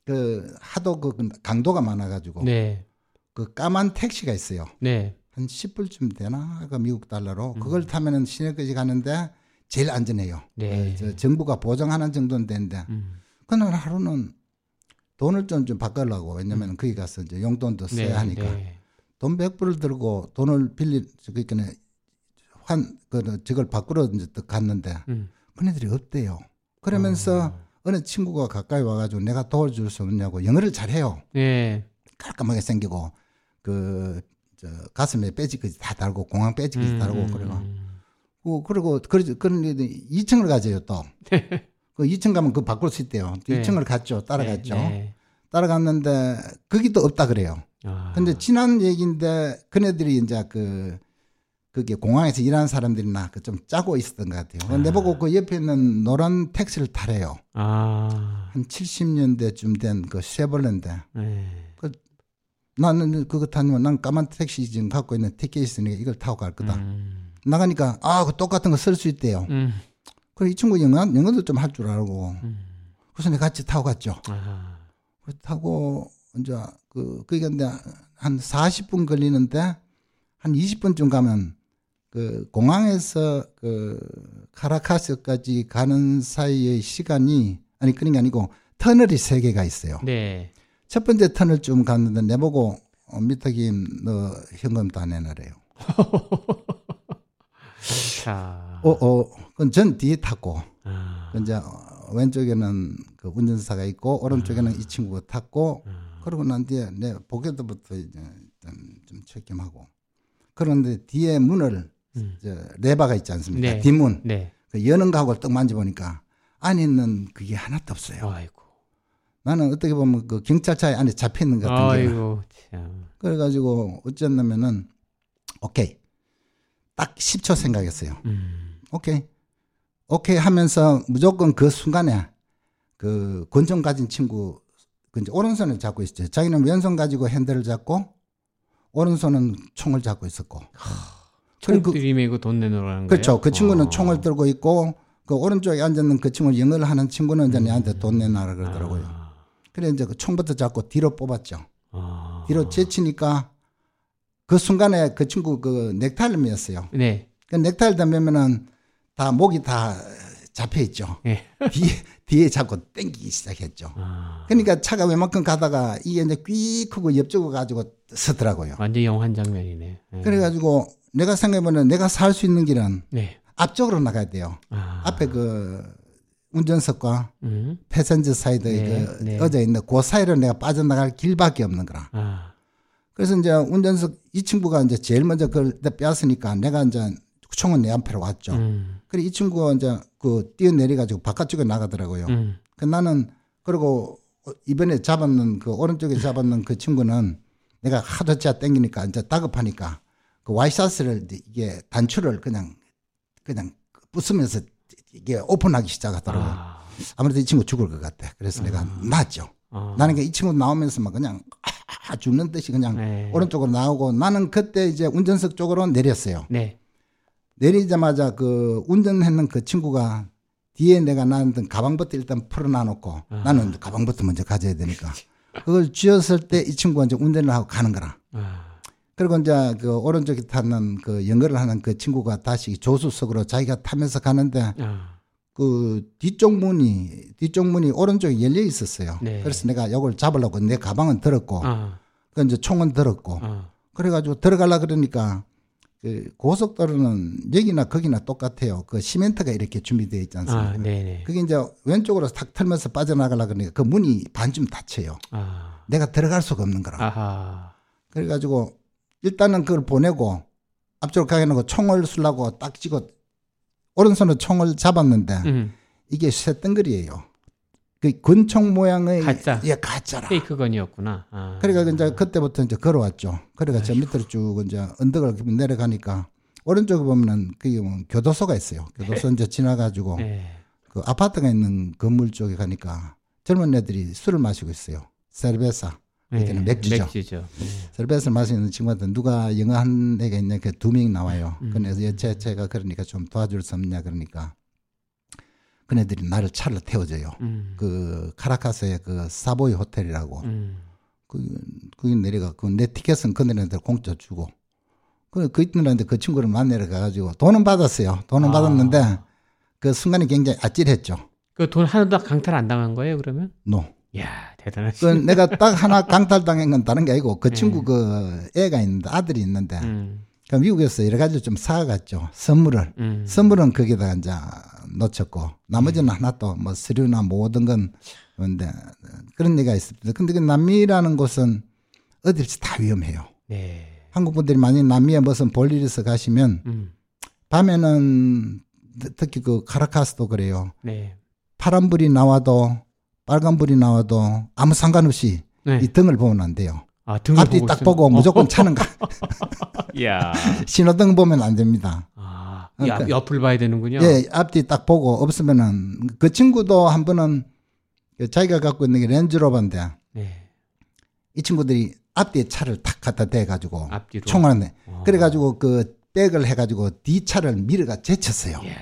그 하도 그 강도가 많아가지고 네, 그 까만 택시가 있어요. 네, 한 10불쯤 되나? 그 미국 달러로. 그걸 타면은 시내까지 가는데 제일 안전해요. 네. 그저 정부가 보장하는 정도는 되는데 음, 그날 하루는 돈을 좀, 좀 바꾸려고 왜냐면 거기 가서 이제 용돈도 써야 네, 하니까 네, 돈 100불을 들고 돈을 빌리 그니까 환, 그, 저걸 바꾸러 이제 또 갔는데 음, 그네들이 없대요. 그러면서 어. 어느 친구가 가까이 와가지고 내가 도와줄 수 없냐고 영어를 잘해요. 네, 깔끔하게 생기고 그 저 가슴에 배지까지 다 달고 공항 배지까지 음, 달고 음, 그래가 음. 그 그리고 그러 그런 애들이 2층을 가져요 또. 그 2층 가면 그 바꿀 수 있대요. 네. 2층을 갔죠. 따라갔죠. 네, 네. 따라갔는데 거기도 없다 그래요. 아, 근데 지난 얘기인데 그네들이 이제 그 그게 공항에서 일하는 사람들이나 그 좀 짜고 있었던 것 같아요. 아. 내보고 그 옆에 있는 노란 택시를 타래요. 아, 한 70년대쯤 된 그 쉐벌레인데 네, 나는 그거 타면 난 까만 택시 지금 갖고 있는 티켓이 있으니까 이걸 타고 갈 거다. 음, 나가니까 아, 그 똑같은 거 쓸 수 있대요. 음, 그래 이 친구 영어 영어도 좀 할 줄 알고 음, 그래서 내가 같이 타고 갔죠. 아, 그 타고 이제 그 그게 근데 한 40분 걸리는데 한 20분쯤 가면 그 공항에서 그 카라카스까지 가는 사이의 시간이 아니 그런 게 아니고 터널이 세 개가 있어요. 네. 첫 번째 터널 쯤 갔는데 내보고 어, 미터김 너 현금 다 내놔래요. 자. 어, 어, 그건 전 뒤에 탔고, 아. 그 이제 어, 왼쪽에는 그 운전사가 있고, 오른쪽에는 이 친구가 탔고, 그러고 난 뒤에 내 보게도부터 이제 좀, 좀 체크하고. 그런데 뒤에 문을, 음. 저 레바가 있지 않습니까? 네. 뒷문. 네. 그 여는 가구를 딱 만져보니까 안에 있는 그게 하나도 없어요. 아이고. 나는 어떻게 보면 그 경찰차에 안에 잡혀 있는 것 같은 거예요. 아이고. 참. 그래가지고 어쨌냐면은 오케이 딱 10초 생각했어요. 음. 오케이 오케이 하면서 무조건 그 순간에 그 권총 가진 친구 그 이제 오른손을 잡고 있었죠. 자기는 왼손 가지고 핸들을 잡고 오른손은 총을 잡고 있었고 총 그- 들이매고 돈 내놓으라는 거예요? 그렇죠. 그 친구는 어. 총을 들고 있고 그 오른쪽에 앉아 있는 그 친구 영어를 하는 친구는 이제 내한테 돈 내놔라 그러더라고요. 아. 그래 이제 그 총부터 잡고 뒤로 뽑았죠. 아. 뒤로 제치니까 그 순간에 그 친구 그 넥타이를 매었어요. 네. 그 넥타이를 다 매면은 다 목이 다 잡혀 있죠. 예. 뒤에 뒤에 잡고 땡기기 시작했죠. 아. 그러니까 차가 웬만큼 가다가 이게 이제 퀴 크고 옆쪽으로 가지고 서더라고요. 완전 영한 장면이네. 예. 그래가지고 내가 생각해보면 내가 살 수 있는 길은 네. 앞쪽으로 나가야 돼요. 아. 앞에 그 운전석과 음. 패센저 사이드에 네, 그 네. 어져 있는 그 사이로 내가 빠져나갈 길밖에 없는 거라. 아. 그래서 이제 운전석 이 친구가 이제 제일 먼저 그걸 빼앗으니까 내가 이제 총은 내 앞으로 왔죠. 음. 그래 이 친구가 이제 그 뛰어내려가지고 바깥쪽에 나가더라고요. 음. 그 나는 그리고 이번에 잡았는 그 오른쪽에 잡았는 그 친구는 내가 하도 짜 땡기니까 이제 다급하니까 그 와이셔츠를 이게 단추를 그냥 그냥 부수면서 이게 오픈하기 시작하더라고요. 아. 아무래도 이 친구 죽을 것 같아. 그래서 내가 놨죠. 아. 나는 그이 친구 나오면서 막 그냥 아, 죽는 듯이 그냥 네. 오른쪽으로 나오고 나는 그때 이제 운전석 쪽으로 내렸어요. 네. 내리자마자 그 운전했는 그 친구가 뒤에 내가 놨던 가방부터 일단 풀어놔 놓고 아. 나는 가방부터 먼저 가져야 되니까 그걸 쥐었을 때 이 친구가 이제 운전을 하고 가는 거라. 아. 그리고 이제 그 오른쪽에 타는 그 연결을 하는 그 친구가 다시 조수석으로 자기가 타면서 가는데 아. 그 뒤쪽 문이 뒤쪽 문이 오른쪽에 열려 있었어요. 네. 그래서 내가 이걸 잡으려고 내 가방은 들었고 아. 그 이제 총은 들었고 아. 그래가지고 들어가려 그러니까 그 고속도로는 여기나 거기나 똑같아요. 그 시멘트가 이렇게 준비되어 있지 않습니까? 아. 네네. 그게 이제 왼쪽으로 탁 털면서 빠져나가려 그러니까 그 문이 반쯤 닫혀요. 아. 내가 들어갈 수가 없는 거라. 아하. 그래가지고 일단은 그걸 보내고 앞쪽으로 가게 놓고 총을 쏠라고 딱 찍어 오른손으로 총을 잡았는데 음. 이게 쇳덩거리예요. 그 권총 모양의 가짜. 예 가짜라. 페이크 건이었구나. 아. 그러니까 이제 그때부터 이제 걸어왔죠. 그래가 저 밑으로 쭉 이제 언덕을 내려가니까 오른쪽에 보면은 뭐 교도소가 있어요. 교도소 이제 지나가지고 네. 그 아파트가 있는 건물 쪽에 가니까 젊은 애들이 술을 마시고 있어요. 세르베사. 이때는 맥주죠. 맥주죠. 네. 세르베사를 마시는 친구한테 누가 영어 한 애가 있냐 그 두 명이 나와요. 음. 그래서 제, 제가 그러니까 좀 도와줄 수 없냐 그러니까 그네들이 나를 차를 태워줘요. 음. 그 카라카스의 그 사보이 호텔이라고 음. 그, 거기 내려가, 그, 내 티켓은 그네한테 공짜 주고. 그, 그 있는데 그 친구를 만나러 가가지고 돈은 받았어요. 돈은 아. 받았는데 그 순간이 굉장히 아찔했죠. 그 돈 하나도 강탈 안 당한 거예요, 그러면? 노. 이야, 대단하시. 그 내가 딱 하나 강탈당한 건 다른 게 아니고 그 네. 친구 그 애가 있는데 아들이 있는데 음. 그 미국에서 여러 가지 좀 사갔죠. 선물을. 음. 선물은 거기다가 이제 놓쳤고 나머지는 하나도 뭐 서류나 모든 건 근데 그런 얘기가 있습니다. 근데 그 남미라는 곳은 어딜지 다 위험해요. 네. 한국 분들이 만약 남미에 무슨 볼일 있어 가시면 음. 밤에는 특히 그 카라카스도 그래요. 네. 파란불이 나와도 빨간불이 나와도 아무 상관없이 네. 이 등을 보면 안 돼요. 아, 등을 앞뒤 보고 딱 있으면- 보고 무조건 차는 거. 이야. 신호등 보면 안 됩니다. 아, 이 그러니까- 앞, 옆을 봐야 되는군요. 예, 앞뒤 딱 보고 없으면은 그 친구도 한 번은 그 자기가 갖고 있는 게 렌즈로버인데 네. 이 친구들이 앞뒤에 차를 탁 갖다 대가지고 앞뒤로. 총을 내. 어. 그래가지고 그 백을 해가지고 뒤 차를 밀어가 제쳤어요. 예.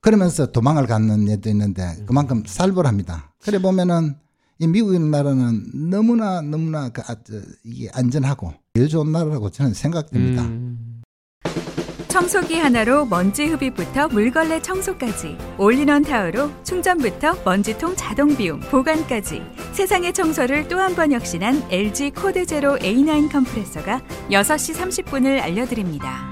그러면서 도망을 갔는 애도 있는데 그만큼 살벌합니다. 그래 보면은 이 미국 나라는 너무나 너무나 그 아, 저, 이게 안전하고 제일 좋은 나라라고 저는 생각됩니다. 음. 청소기 하나로 먼지 흡입부터 물걸레 청소까지 올인원 타워로 충전부터 먼지통 자동 비움 보관까지 세상의 청소를 또 한 번 혁신한 LG 코드 제로 A9 컴프레서가 6시 30분을 알려드립니다.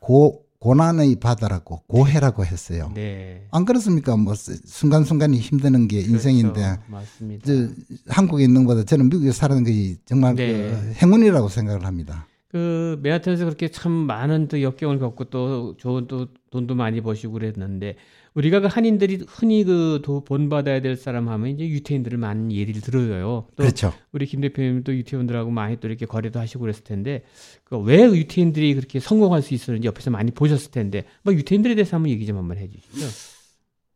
고 고난의 바다라고 고해라고 했어요. 네. 안 그렇습니까? 뭐 순간순간이 힘드는 게 인생인데 그렇죠. 맞습니다. 저, 한국에 있는 것보다 저는 미국에 사는 것이 정말 네. 그 행운이라고 생각을 합니다. 그 메아튼에서 그렇게 참 많은 또 역경을 겪고 또 좋은 또 돈도 많이 버시고 그랬는데 우리가 그 한인들이 흔히 그 도- 본받아야 될 사람 하면 이제 유태인들을 많은 예를 들어요. 또 그렇죠. 우리 김 대표님도 유태인들하고 많이 또 이렇게 거래도 하시고 그랬을 텐데 그왜 유태인들이 그렇게 성공할 수 있었는지 옆에서 많이 보셨을 텐데 뭐 유태인들에 대해서 한번 얘기 좀 한번 해 주시죠.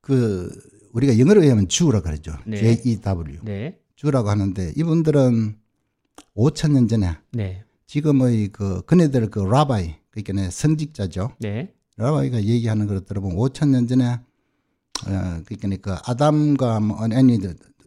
그 우리가 영어로 하면 주라 그러죠. 네. J E W 네, 주라고 하는데 이분들은 5천 년 전에 네, 지금의 그 그네들 그 라바이 그러니까 선직자죠. 네, 라바이가 얘기하는 걸 들어보면 5천 년 전에 어 그러니까 그 아담과 뭐 아니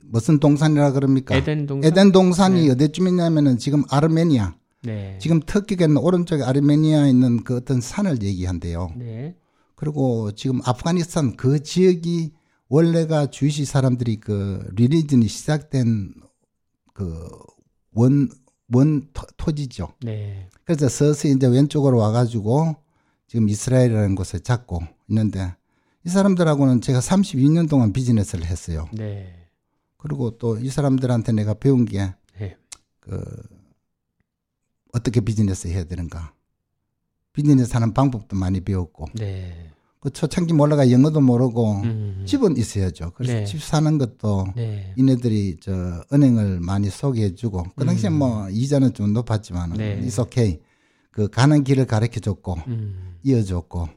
무슨 동산이라 그럽니까? 에덴 동산. 에덴 동산이 네. 어디쯤 있냐면은 지금 아르메니아 네, 지금 터키가 있는 오른쪽에 아르메니아에 있는 그 어떤 산을 얘기한대요. 네, 그리고 지금 아프가니스탄 그 지역이 원래가 주이시 사람들이 그 리리전이 시작된 그 원, 원 토, 토지죠. 네, 그래서 서서히 이제 왼쪽으로 와가지고 지금 이스라엘이라는 곳을 잡고 있는데 이 사람들하고는 제가 32년 동안 비즈니스를 했어요. 네, 그리고 또 이 사람들한테 내가 배운 게 네, 그 어떻게 비즈니스 해야 되는가. 비즈니스 하는 방법도 많이 배웠고 네, 그 초창기 몰라가 영어도 모르고 음, 집은 있어야죠. 그래서 네. 집 사는 것도 네, 이네들이 저 은행을 많이 소개해주고 그 당시에 음. 뭐 이자는 좀 높았지만 네. it's okay. 그 가는 길을 가르쳐줬고 음, 이어줬고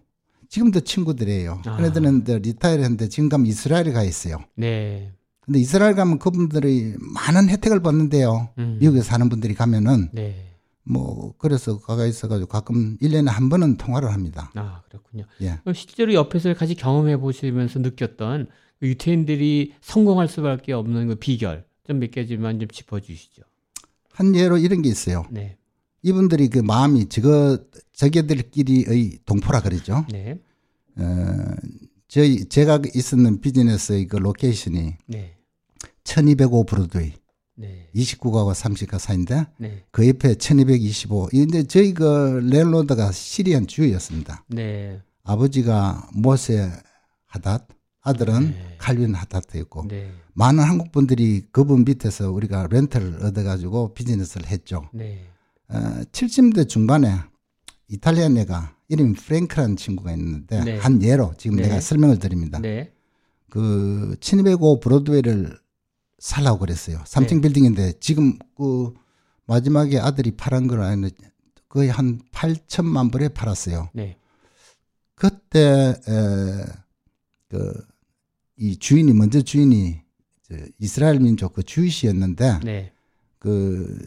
지금도 친구들이에요. 아. 그네들은 이제 리타이를 했는데 지금 가면 이스라엘에 가 있어요. 네, 근데 이스라엘 가면 그분들이 많은 혜택을 받는데요. 음, 미국에 사는 분들이 가면은 네, 뭐 그래서 가가 있어가지고 가끔 1년에 한 번은 통화를 합니다. 아 그렇군요. 예. 실제로 옆에서 같이 경험해 보시면서 느꼈던 그 유태인들이 성공할 수밖에 없는 그 비결 좀 몇 가지만 좀 짚어주시죠. 한 예로 이런 게 있어요. 네, 이분들이 그 마음이 저거 저게들끼리의 동포라 그러죠. 네, 어, 저희 제가 있었는 비즈니스의 그 location이 네, 1205 브로드웨이 네, 29가구 30가 사인데 네, 그 옆에 1225. 이제 저희 그 랜로드가 시리안 주였습니다. 네, 아버지가 모세 하닷, 아들은 네. 칼빈 하닷이었고 네, 많은 한국 분들이 그분 밑에서 우리가 렌트를 얻어가지고 비즈니스를 했죠. 네, 어, 70대 중반에 이탈리안 애가 이름이 프랭크라는 친구가 있는데 네. 한 예로 지금 네. 내가 설명을 드립니다. 네, 그1205 브로드웨이를 살라고 그랬어요. 3층 네. 빌딩인데 지금 그 마지막에 아들이 팔은 걸 아는 거의 한 8천만 불에 팔았어요. 네, 그때 그이 주인이 먼저 주인이 저 이스라엘 민족 그 주이시였는데 네, 그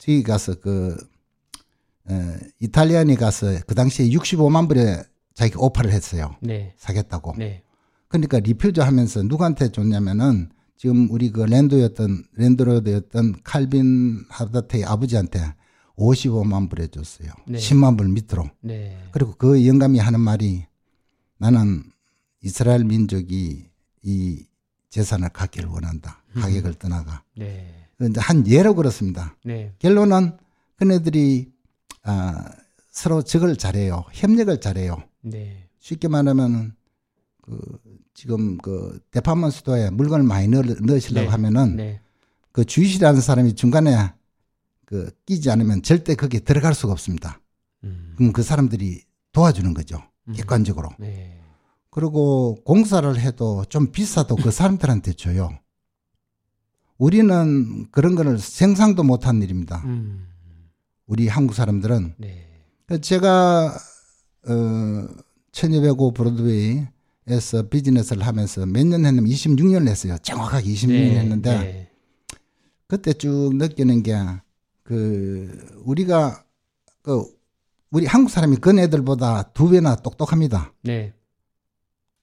저기 가서 그 에, 이탈리안이 가서 그 당시에 65만 불에 자기가 오파를 했어요. 네, 사겠다고. 네, 그러니까 리퓨즈 하면서 누구한테 줬냐면은 지금 우리 그 랜드였던 랜드로드였던 칼빈 하다테의 아버지한테 55만 불에 줬어요. 네. 10만 불 밑으로. 네, 그리고 그 영감이 하는 말이 나는 이스라엘 민족이 이 재산을 갖기를 원한다. 가격을 떠나가. 네, 한 예로 그렇습니다. 네, 결론은 그네들이 아, 서로 적을 잘해요. 협력을 잘해요. 네, 쉽게 말하면은 그 지금 그 대파먼 수도에 물건을 많이 넣, 넣으시려고 네. 하면은 네, 그 주이시라는 사람이 중간에 그 끼지 않으면 절대 거기에 들어갈 수가 없습니다. 음, 그럼 그 사람들이 도와주는 거죠. 음. 객관적으로. 네, 그리고 공사를 해도 좀 비싸도 그 사람들한테 줘요. 우리는 그런 거를 생상도 못한 일입니다. 음, 우리 한국 사람들은 네, 그 제가 어 1205 브로드웨이에서 비즈니스를 하면서 몇 년 했냐면 26년을 했어요. 정확하게 26년 네, 했는데 네, 그때 쭉 느끼는 게 그 우리가 그 우리 한국 사람이 그 애들보다 두 배나 똑똑합니다. 네,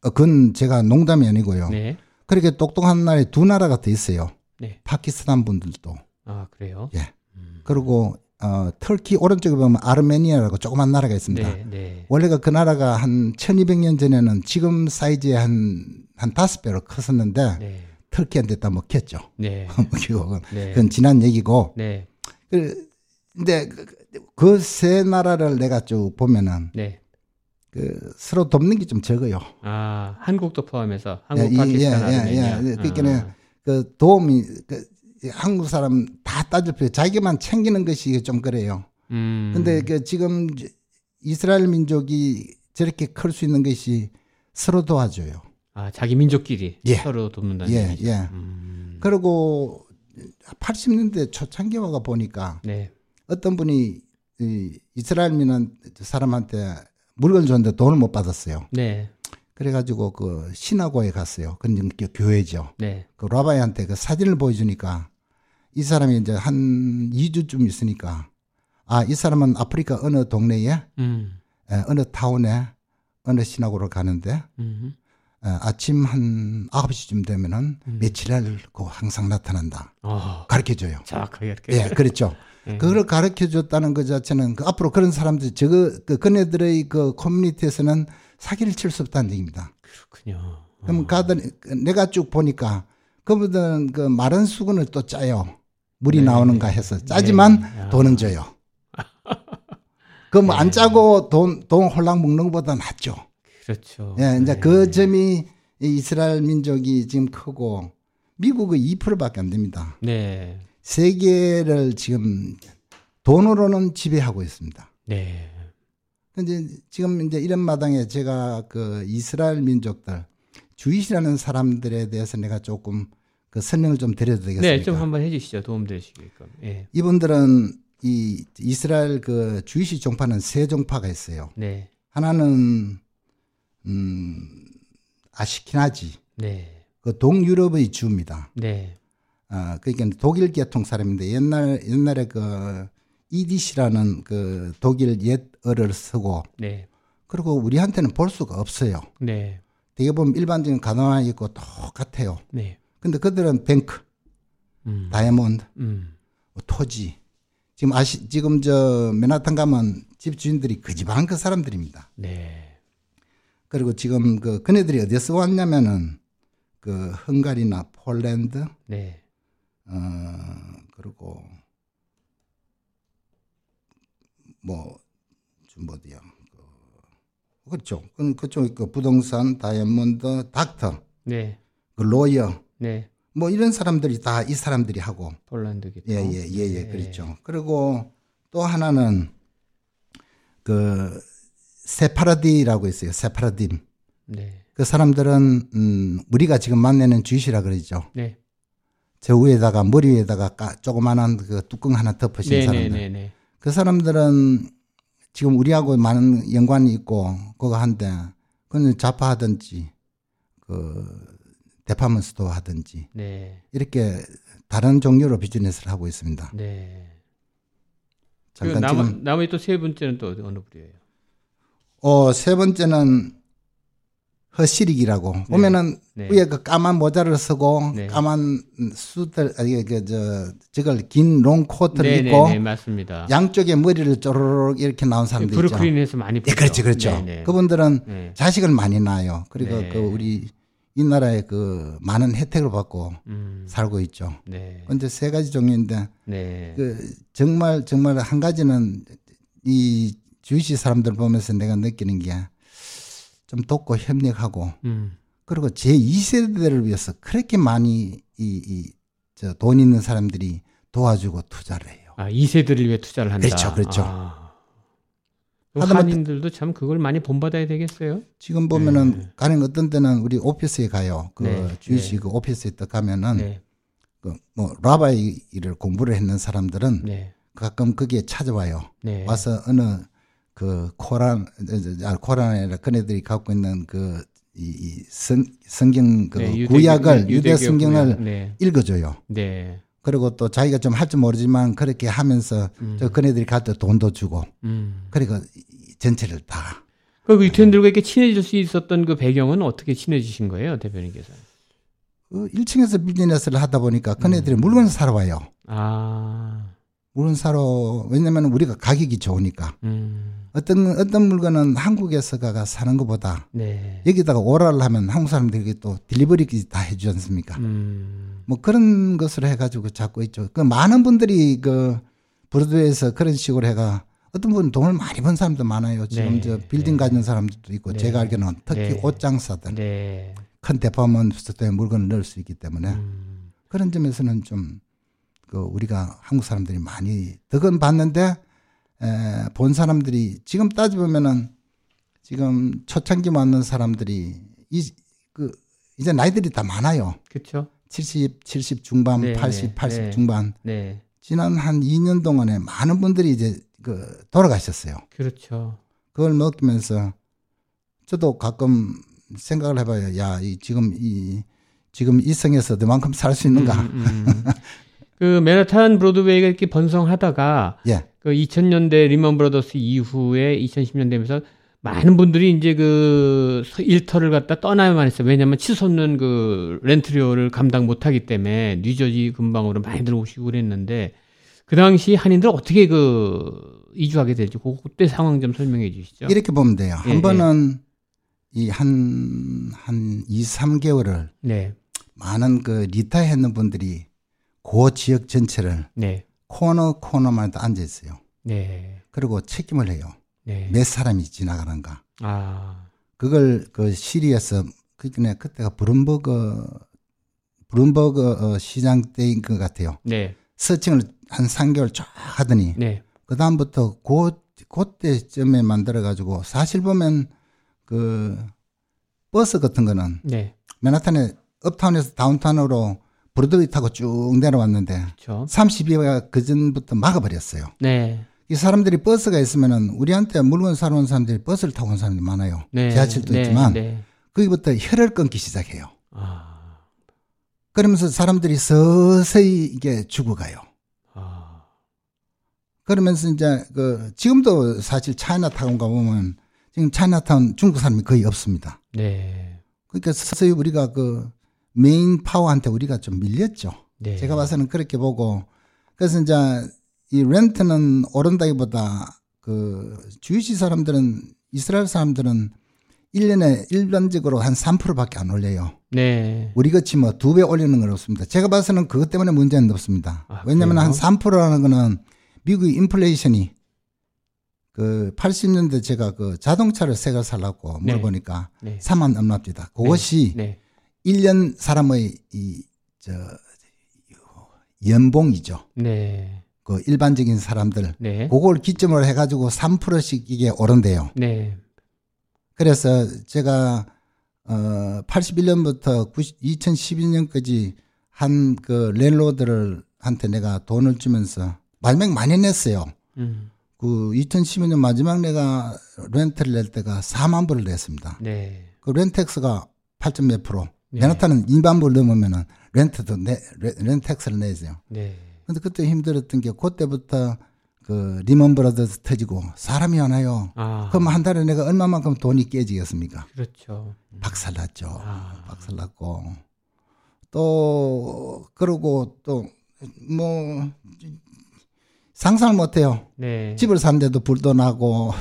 어, 그건 제가 농담이 아니고요. 네, 그렇게 똑똑한 나라에 두 나라가 더 있어요. 네. 파키스탄 분들도 아 그래요? 예. 음, 그리고 어, 터키 오른쪽에 보면 아르메니아라고 조그만 나라가 있습니다. 네, 네. 원래가 그 나라가 한 1200년 전에는 지금 사이즈의 한, 한 다섯 배로 컸었는데, 네. 터키한테 다 먹혔죠. 네. 결국은. 네. 그건 지난 얘기고. 네. 그, 근데 그 세 나라를 내가 쭉 보면은, 네. 그 서로 돕는 게 좀 적어요. 아, 한국도 포함해서 한국, 예, 이- 파키스탄, 예, 예, 아르메니아. 예. 그러니까는 아, 그 도움이, 그 한국 사람 다 따질 필요, 자기만 챙기는 것이 좀 그래요. 음. 근데 그 지금 이스라엘 민족이 저렇게 클 수 있는 것이 서로 도와줘요. 아, 자기 민족끼리 예. 서로 돕는다는 예, 얘기죠. 예. 음. 그리고 80년대 초창기 와가 보니까 네. 어떤 분이 이 이스라엘 민한 사람한테 물건을 줬는데 돈을 못 받았어요. 네. 그래가지고 그 신화고에 갔어요. 그건 그 교회죠. 네. 그 라바이한테 그 사진을 보여주니까 이 사람이 이제 한 2주쯤 있으니까 아, 이 사람은 아프리카 어느 동네에 음. 에, 어느 타운에 어느 신학으로 가는데 음. 에, 아침 한 9시쯤 되면은 며칠 날 그 항상 나타난다. 어. 가르쳐 줘요. 정확하게 이렇게. 예, 그렇죠. 예. 그걸 가르쳐 줬다는 것 자체는 그 앞으로 그런 사람들 저거 그 그네들의 그 커뮤니티에서는 사기를 칠 수 없다는 얘기입니다. 그렇군요. 그럼 가더니 그 내가 쭉 보니까 그분들은 그 마른 수건을 또 짜요. 물이 네. 나오는가 해서 짜지만 네. 아. 돈은 줘요. 그뭐안 네. 짜고 돈, 돈 홀랑 먹는 것보다 낫죠. 그렇죠. 예, 이제 네. 그 점이 이 이스라엘 민족이 지금 크고 미국은 2%밖에 안 됩니다. 네. 세계를 지금 돈으로는 지배하고 있습니다. 네. 근데 지금 이제 이런 마당에 제가 그 이스라엘 민족들 주이시라는 사람들에 대해서 내가 조금 그 설명을 좀 드려도 되겠습니까? 네, 좀 한번 해 주시죠. 도움 되시게끔. 예. 이분들은 이 이스라엘 그 주이시 종파는 세 종파가 있어요. 네. 하나는 음 아시키나지 네. 그 동유럽의 주입니다. 네. 아 그러니까 독일 계통 사람인데 옛날 옛날에 그 이디시라는 그 독일 옛어를 쓰고 네. 그리고 우리한테는 볼 수가 없어요. 네. 되게 보면 일반적인 가나와 있고 똑같아요. 네. 근데 그들은 뱅크, 음. 다이아몬드, 음. 뭐 토지. 지금 아시 지금 저 맨하탄 가면 집 주인들이 그 집안 그 사람들입니다. 네. 그리고 지금 그 그네들이 어디서 왔냐면은 그 헝가리나 폴란드 네. 어 그리고 뭐좀 어디야 그, 그렇죠. 그 그쪽 그 부동산 다이아몬드 닥터 네. 그 로이어 네. 뭐 이런 사람들이 다 이 사람들이 하고 폴란드 기도. 예, 예, 예, 예, 네. 그렇죠. 그리고 또 하나는 그 Sephardi라고 있어요. Sephardim. 네. 그 사람들은 음 우리가 지금 만나는 Jewish라 그러죠. 네. 저 위에다가 머리 위에다가 까, 조그만한 그 뚜껑 하나 덮으신 네, 네, 사람들. 그 사람들은 지금 우리하고 많은 연관이 있고 그거 한데 그는 jobber하든지 그 department store 하든지 네. 이렇게 다른 종류로 비즈니스를 하고 있습니다. 네. 그 잠깐 나머, 지금 나머지 또세 번째는 또 어느 부류예요? 어, 세 번째는 Hasidic이라고 보면은 네. 위에 그 까만 모자를 쓰고 네. 까만 슈트를 아니 그저 저걸 긴 롱 코트를 네, 네, 입고 네. 양쪽에 머리를 쪼르륵 이렇게 나온 사람들 있죠. 브루클린에서 많이 예, 보죠. 그렇죠, 그렇죠. 네, 네. 그분들은 네. 자식을 많이 낳아요. 그리고 네. 그 우리 이 나라에 그 많은 혜택을 받고 음. 살고 있죠. 네. 근데 세 가지 종류인데 네. 그 정말 정말 한 가지는 이 주이시 사람들 보면서 내가 느끼는 게 좀 돕고 협력하고 음. 그리고 제 2세대를 위해서 그렇게 많이 이, 이, 돈 있는 사람들이 도와주고 투자를 해요. 아, 2세들을 위해 투자를 한다. 그렇죠, 그렇죠. 아. 한인들도 참 그걸 많이 본받아야 되겠어요. 지금 보면은 네. 가령 어떤 때는 우리 오피스에 가요. 그 네, 주이시 네. 그 오피스에 딱 가면은 네. 그뭐 라바이를 공부를 했는 사람들은 네. 가끔 거기에 찾아와요. 네. 와서 어느 그 코란 아 코란이 아니라 그네들이 갖고 있는 그 이, 이 성, 성경 그 네, 구약을 네, 유대 유대교 성경을 구약. 네. 읽어줘요. 네. 그리고 또 자기가 좀 할 줄 모르지만 그렇게 하면서 음. 저 그네들이 갈 때 돈도 주고 음. 그리고 이 전체를 다그 유태인들과 이렇게 친해질 수 있었던 그 배경은 어떻게 친해지신 거예요, 대표님께서? 그 1층에서 비즈니스를 하다 보니까 그네들이 음. 물건을 사러 와요. 아. 물건 사러 왜냐면 우리가 가격이 좋으니까 음. 어떤 어떤 물건은 한국에서 가 사는 것보다 네. 여기다가 오라를 하면 한국 사람들이 또 딜리버리까지 다 해주지 않습니까? 음. 뭐 그런 것으로 해가지고 잡고 있죠. 그 많은 분들이 그 브로드웨이에서 그런 식으로 해가 어떤 분은 돈을 많이 번 사람도 많아요. 지금 네, 저 빌딩 네. 가진 사람들도 있고 네. 제가 알기로는 특히 네. 옷장사들 네. 큰 department store에 물건을 넣을 수 있기 때문에 음. 그런 점에서는 좀 그 우리가 한국 사람들이 많이 덕은 봤는데 에, 본 사람들이 지금 따져보면은 지금 초창기 맞는 사람들이 이 그 이제 나이들이 다 많아요. 그렇죠. 70, 70 중반, 네, 80, 네, 80 네. 중반. 네. 지난 한 2년 동안에 많은 분들이 이제 그 돌아가셨어요. 그렇죠. 그걸 느끼면서 저도 가끔 생각을 해봐요. 야, 이 지금 이 지금 이 생에서 얼만큼 살 수 있는가? 음, 음, 음. 그 맨하탄 브로드웨이가 이렇게 번성하다가 예, 그 2000년대 리먼 브라더스 이후에 2010년 되면서 많은 분들이 이제 그 일터를 갖다 떠나야만 했어요. 왜냐하면 치솟는 그 렌트료를 감당 못하기 때문에 뉴저지 근방으로 많이들 오시고 그랬는데 그 당시 한인들 어떻게 그 이주하게 될지 그- 그때 상황 좀 설명해 주시죠. 이렇게 보면 돼요. 예, 한 번은 이한한 2, 3개월을 네, 많은 그 리타에 했는 분들이 그 지역 전체를 네, 코너 코너마다 앉아 있어요. 네, 그리고 책임을 해요. 네. 몇 사람이 지나가는가. 아, 그걸 그 시리에서 그니까 그때가 브룸버그 브룸버그 어, 시장 때인 것 같아요. 네, searching을 한 3개월 쫙 하더니 네, 그 다음부터 그 그때쯤에 만들어 가지고 사실 보면 그 버스 같은 거는 네, 맨하탄에 uptown에서 downtown으로 브로드웨이 타고 쭉 내려왔는데 그렇죠. 30여가 그 전부터 막아버렸어요. 네, 이 사람들이 버스가 있으면은 우리한테 물건 사러 온 사람들이 버스를 타고 온 사람들이 많아요. 네, 지하철도 네, 있지만 네. 거기부터 혈을 끊기 시작해요. 아, 그러면서 사람들이 서서히 이게 죽어가요. 아, 그러면서 이제 그 지금도 사실 차이나타운 가보면 지금 차이나타운 중국 사람이 거의 없습니다. 네, 그러니까 서서히 우리가 그 메인 파워한테 우리가 좀 밀렸죠. 네. 제가 봐서는 그렇게 보고 그래서 이제 이 렌트는 오른다기보다 그 주위시 사람들은 이스라엘 사람들은 1년에 일반적으로 한 3%밖에 안 올려요. 네, 우리 같이 뭐 두 배 올리는 건 없습니다. 제가 봐서는 그것 때문에 문제는 없습니다. 아, 왜냐하면 한 그래요? 3%라는 거는 미국의 인플레이션이 그 80년대 제가 그 자동차를 새거 살라고 네. 물어보니까 네, 3만 얼마입니다. 그것이 네, 1년 사람의 이, 저, 연봉이죠. 네, 그 일반적인 사람들. 네, 그걸 기점으로 해가지고 3%씩 이게 오른대요. 네, 그래서 제가, 어, 81년부터 2012년까지 한 그 랜로드를 한테 내가 돈을 주면서 말명 많이 냈어요. 음, 그 2012년 마지막 내가 렌트를 낼 때가 4만 불을 냈습니다. 네, 그 렌텍스가 8. 몇 프로. 네. 2만 불 넘으면은 렌트도 내, 렌- 렌텍스를 내죠. 네, 근데 그때 힘들었던 게 그때부터 그 리먼 브라더스 터지고 사람이 하나요. 아, 그럼 한 달에 내가 얼마만큼 돈이 깨지겠습니까? 그렇죠. 박살났죠. 아. 박살났고 또 그러고 또 뭐 상상을 못해요. 네, 집을 사는데도 불도 나고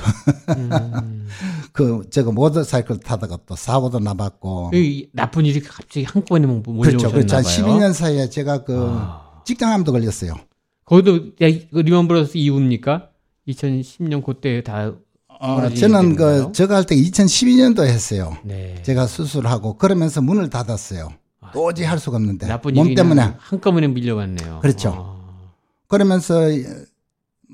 음, 그 저거 모터사이클 타다가 또 사고도 나봤고 이 나쁜 일이 갑자기 한꺼번에 뭐 그렇죠. 몰려오셨나 그렇죠. 한 봐요. 12년 사이에 제가 그 아. 직장암도 걸렸어요. 거기도 야, 그 리먼 브라더스 이후입니까? 2010년 그때 다 어, 저는? 그 저거 할때 2012년도 했어요. 네. 제가 수술하고 그러면서 문을 닫았어요. 아, 도저히 할 수가 없는데 나쁜 몸 일이 때문에 한꺼번에 밀려왔네요. 그렇죠. 아, 그러면서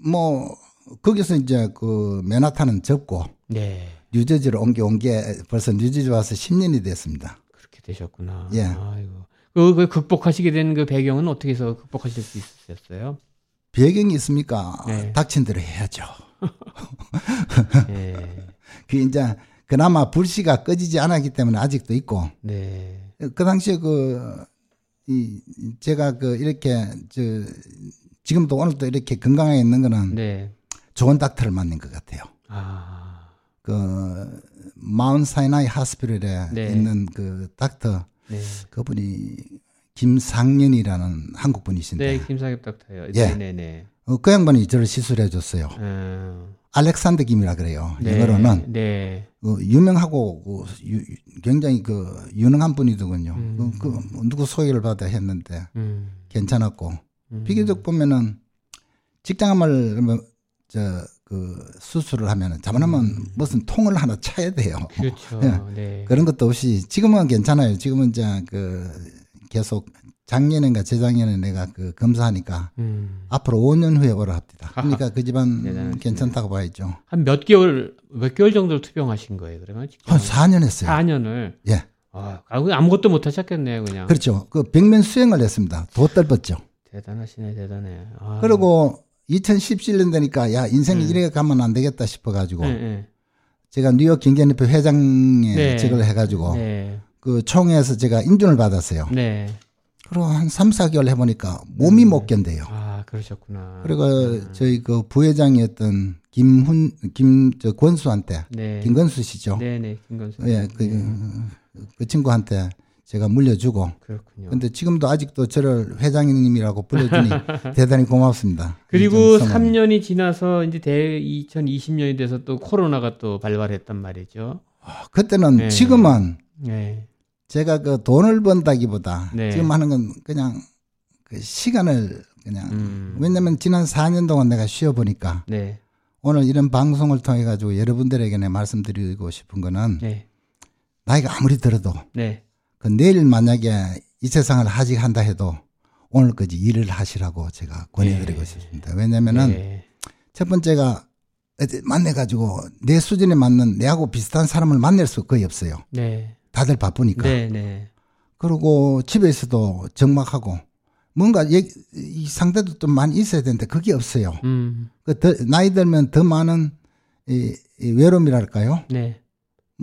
뭐 거기서 이제 그 맨하탄은 접고 네. 뉴저지로 옮겨온 게 벌써 뉴저지 와서 10년이 됐습니다. 그렇게 되셨구나. 예. 아이고. 그, 그 극복하시게 된 그 배경은 어떻게 해서 극복하실 수 있으셨어요? 배경이 있습니까? 네. 닥친 대로 해야죠. 네. 그 이제 그나마 불씨가 꺼지지 않았기 때문에 아직도 있고 네. 그 당시에 그, 이, 제가 그 이렇게 저 지금도 오늘도 이렇게 건강하게 있는 거는 네. 좋은 닥터를 만난 것 같아요. 아. 그 마운 사이나이 하스피럴에 네. 있는 그 닥터 네. 그분이 김상년이라는 한국 분이신데 네, 김상엽 닥터요. 예. 네, 네, 네. 어, 그 양반이 저를 시술해 줬어요. 어, 알렉산더 김이라 그래요. 네, 영어로는 네. 어, 유명하고 그 유- 굉장히 그 유능한 분이더군요. 음. 그, 그 누구 소개를 받아 했는데 음, 괜찮았고 음. 비교적 보면은 직장암을 뭐, 저그 수술을 하면은 잘못하면 무슨 통을 하나 차야 돼요. 음. 그렇죠. 예. 네. 그런 것도 없이 지금은 괜찮아요. 지금은 이제 그 계속 작년인가 재작년에 내가 그 검사하니까 음. 앞으로 5년 후에 오라 합니다. 그러니까 그 집안. 괜찮다고 봐야죠. 한 몇 개월 몇 개월 정도를 투병하신 거예요, 그러면? 한 4년 했어요. 4년을. 예. 아, 아무것도 못 하셨겠네요, 그냥. 그렇죠. 그 벽면 수행을 했습니다. 도 떨었죠. 대단하시네, 대단해. 아. 그리고 2017년 되니까 야 인생이 음. 이래 가면 안 되겠다 싶어가지고 네, 네. 제가 뉴욕 경제협회 회장에 네. 직을 해가지고 네. 그 총회에서 제가 인준을 받았어요. 네. 그리고 한 3, 4개월 해보니까 몸이 음. 못 견뎌요. 아, 그러셨구나. 그리고 음. 저희 그 부회장이었던 김훈 김저 권수한테 네. 김건수 씨죠. 네, 네. 김건수. 예, 그, 그 친구한테 제가 물려주고 그렇군요. 근데 지금도 아직도 저를 회장님이라고 불러주니 대단히 고맙습니다. 그리고 좀 성함이. 3년이 지나서 이제 대 2020년이 돼서 또 코로나가 또 발발했단 말이죠. 그때는 네. 지금은 네. 제가 그 돈을 번다기보다 네. 지금 하는 건 그냥 그 시간을 그냥 음. 왜냐면 지난 4년 동안 내가 쉬어 보니까 네. 오늘 이런 방송을 통해 가지고 여러분들에게 내 말씀드리고 싶은 거는 네. 나이가 아무리 들어도 네. 그 내일 만약에 이 세상을 하직한다 해도 오늘까지 일을 하시라고 제가 권해드리고 네. 싶습니다. 왜냐면은 네. 첫 번째가 만나가지고 내 수준에 맞는 내하고 비슷한 사람을 만날 수 거의 없어요. 네. 다들 바쁘니까. 네. 네. 그리고 집에서도 적막하고 뭔가 얘기- 이 상대도 좀 많이 있어야 되는데 그게 없어요. 음. 그 더, 나이 들면 더 많은 이, 이 외로움이랄까요? 네.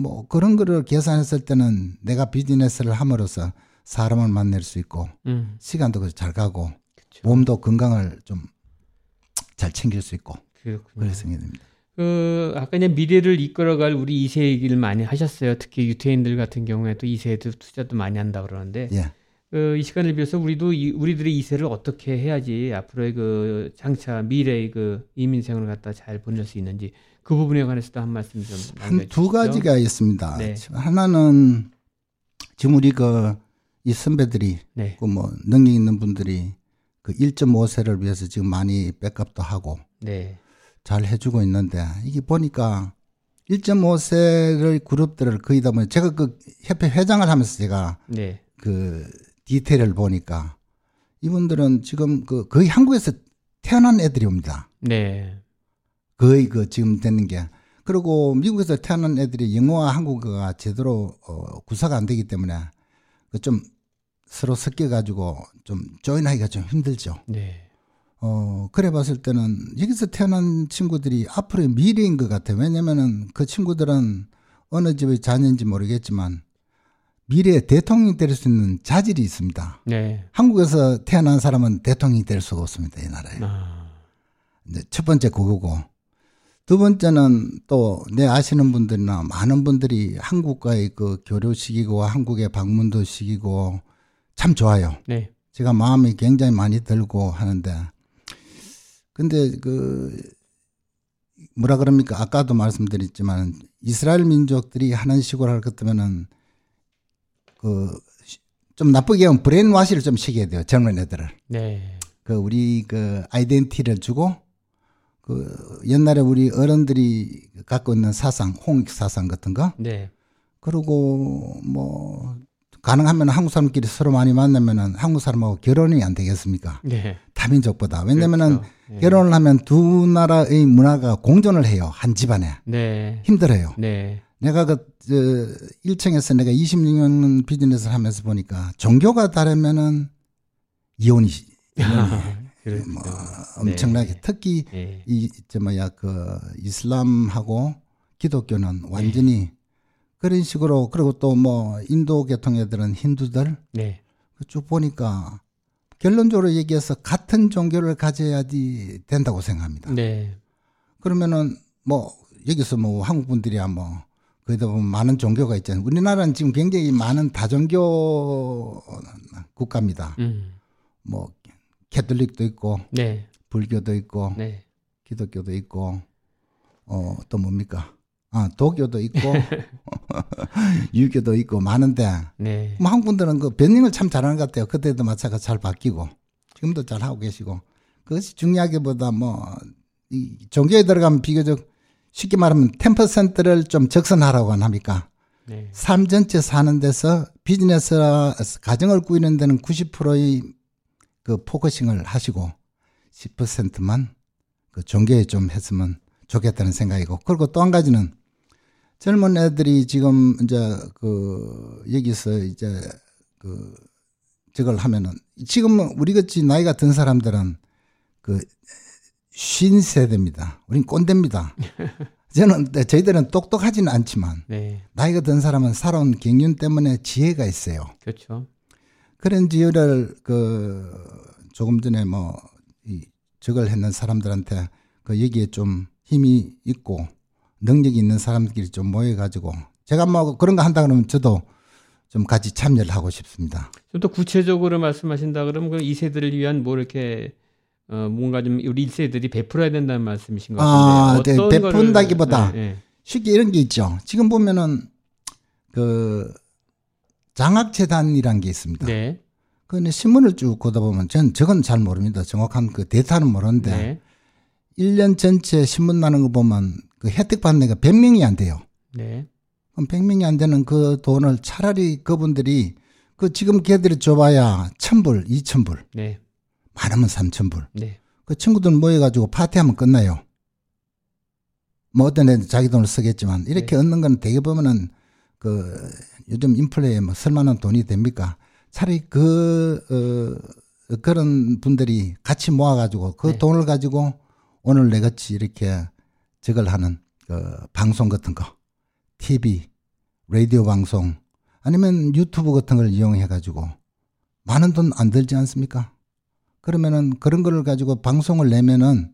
뭐 그런 거를 계산했을 때는 내가 비즈니스를 함으로써 사람을 만날 수 있고 음. 시간도 잘 가고 그렇죠. 몸도 건강을 좀 잘 챙길 수 있고 그렇군요. 그래서 생각됩니다. 그 아까 이제 미래를 이끌어갈 우리 2세 얘기를 많이 하셨어요. 특히 유태인들 같은 경우에 또 2세도 투자도 많이 한다 그러는데 예. 그 이 시간을 빌어서 우리도 이, 우리들의 2세를 어떻게 해야지 앞으로의 그 장차 미래의 그 이민 생활을 갖다 잘 보낼 수 있는지 그 부분에 관해서도 한 말씀 좀 한 두. 가지가 있습니다. 네. 하나는 지금 우리 그 이 선배들이 네. 그뭐 능력 있는 분들이 그 1.5세를 위해서 지금 많이 백업도 하고 네. 잘 해주고 있는데 이게 보니까 1.5세를 그룹들을 거의 다뭐 제가 그 협회 회장을 하면서 제가 네. 그 디테일을 보니까 이분들은 지금 그 거의 한국에서 태어난 애들이 옵니다. 네. 거의 그 지금 되는 게 그리고 미국에서 태어난 애들이 영어와 한국어가 제대로 어, 구사가 안 되기 때문에 그 좀 서로 섞여 가지고 좀 조인하기가 좀 힘들죠. 네. 어 그래 봤을 때는 여기서 태어난 친구들이 앞으로의 미래인 것 같아요. 왜냐면은 그 친구들은 어느 집의 자녀인지 모르겠지만 미래에 대통령이 될 수 있는 자질이 있습니다. 네. 한국에서 태어난 사람은 대통령이 될 수가 없습니다. 이 나라에. 아. 첫 번째 그거고 두 번째는 또 내 아시는 분들이나 많은 분들이 한국과의 그 교류 시키고 한국의 방문도 시키고 참 좋아요. 네. 제가 마음이 굉장히 많이 들고 하는데 근데 그 뭐라 그럽니까 아까도 말씀드렸지만 이스라엘 민족들이 하는 식으로 할것 같으면은 그좀 나쁘게 하면 brainwash를 좀 시켜야 돼요 젊은 애들을 네. 그 우리 그 identity를 주고 그 옛날에 우리 어른들이 갖고 있는 사상, 홍익 사상 같은 거 네. 그리고 뭐 가능하면 한국 사람끼리 서로 많이 만나면은 한국 사람하고 결혼이 안 되겠습니까? 네. 타민족보다 왜냐면은 그렇죠. 네. 결혼을 하면 두 나라의 문화가 공존을 해요 한 집안에 네. 힘들어요. 네. 내가 그, 저, 1층에서 내가 26년 비즈니스를 하면서 보니까 종교가 다르면은 이혼이, 그렇죠. 뭐 네. 엄청나게 특히 네. 이, 저, 뭐야, 그, 이슬람하고 기독교는 완전히 그런 식으로, 그리고 또 뭐, 인도 계통 애들은 힌두들, 네. 쭉 보니까 결론적으로 얘기해서 같은 종교를 가져야지 된다고 생각합니다. 네. 그러면은 뭐, 여기서 뭐, 한국 분들이야 뭐, 보면 많은 종교가 있잖아요. 우리나라는 지금 굉장히 많은 다종교 국가입니다. 음. 뭐, 캐톨릭도 있고, 네. 불교도 있고 네. 기독교도 있고 어 또 뭡니까? 아 도교도 있고 유교도 있고 많은데 네. 뭐 한국 분들은 그 변형을 참 잘하는 것 같아요. 그때도 마찬가지 잘 바뀌고 지금도 잘 하고 계시고 그것이 중요하기보다 뭐 이 종교에 들어가면 비교적 쉽게 말하면 10%를 좀 적선하라고 합니까? 네. 삶 전체 사는 데서 비즈니스 가정을 꾸리는 데는 90%의 그 focusing을 하시고 10%만 그 종교에 좀 했으면 좋겠다는 생각이고 그리고 또 한 가지는 젊은 애들이 지금 이제 그 여기서 이제 그 저걸 하면은 지금 우리 같이 나이가 든 사람들은 그 쉰 세대입니다. 우린 꼰대입니다. 저는 저희들은 똑똑하지는 않지만 네. 나이가 든 사람은 살아온 경륜 때문에 지혜가 있어요. 그렇죠. 그런 지혜를 그 조금 전에 뭐이 저걸 했는 사람들한테 그 여기에 좀 힘이 있고 능력이 있는 사람들끼리 좀 모여가지고 제가 뭐 그런 거 한다 그러면 저도 좀 같이 참여를 하고 싶습니다. 좀 더 구체적으로 말씀하신다 그러면 그 2세들을 위한 뭐 이렇게 어 뭔가 좀 우리 1세들이 베풀어야 된다는 말씀이신 것 아, 같은데. 네, 어떤 거를- 베푼다기보다 네, 네. 쉽게 이런 게 있죠. 지금 보면은 그 장학재단이란 게 있습니다. 네. 그 신문을 쭉 보다 보면 전 저건 잘 모릅니다. 정확한 그 데이터는 모르는데 네. 1년 전체 신문 나는 거 보면 그 혜택 받는 애가 100명이 안 돼요. 네. 그럼 100명이 안 되는 그 돈을 차라리 그분들이 그 지금 걔들이 줘봐야 1000불, 2000불, 네. 많으면 3000불. 네. 그 친구들 모여가지고 파티하면 끝나요. 뭐 어떤 애는 자기 돈을 쓰겠지만 이렇게 얻는 건 되게 보면은 그 요즘 인플레에 뭐 쓸만한 돈이 됩니까? 차라리 그, 어, 그런 분들이 같이 모아가지고 그 네. 돈을 가지고 오늘 내같이 이렇게 저걸 하는 그 방송 같은 거, TV, 라디오 방송 아니면 유튜브 같은 걸 이용해가지고 많은 돈 안 들지 않습니까? 그러면은 그런 거를 가지고 방송을 내면은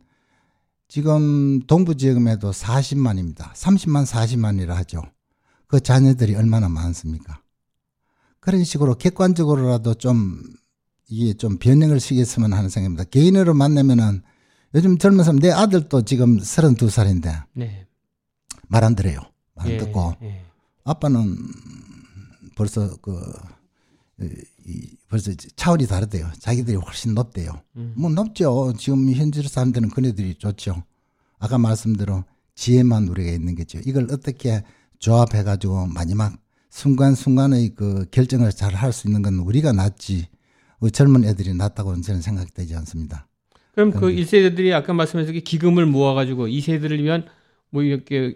지금 동부 지역에도 40만입니다. 30만, 40만이라 하죠. 그 자녀들이 얼마나 많습니까? 그런 식으로 객관적으로라도 좀 이게 좀 변형을 시켰으면 하는 생각입니다. 개인으로 만나면은 요즘 젊은 사람 내 아들도 지금 32살인데 네. 말안 들어요. 말안 예, 듣고 예. 아빠는 벌써 그 이, 이 벌써 차원이 다르대요. 자기들이 훨씬 높대요. 음. 뭐 높죠. 지금 현재 사람들은 그네들이 좋죠. 아까 말씀대로 지혜만 우리가 있는 거죠. 이걸 어떻게 조합해가지고 마지막 순간순간의 그 결정을 잘 할 수 있는 건 우리가 낫지. 우리 젊은 애들이 낫다고는 저는 생각이 되지 않습니다. 그럼 그 1세대들이 아까 말씀하신 그 기금을 모아가지고 2세들을 위한 뭐 이렇게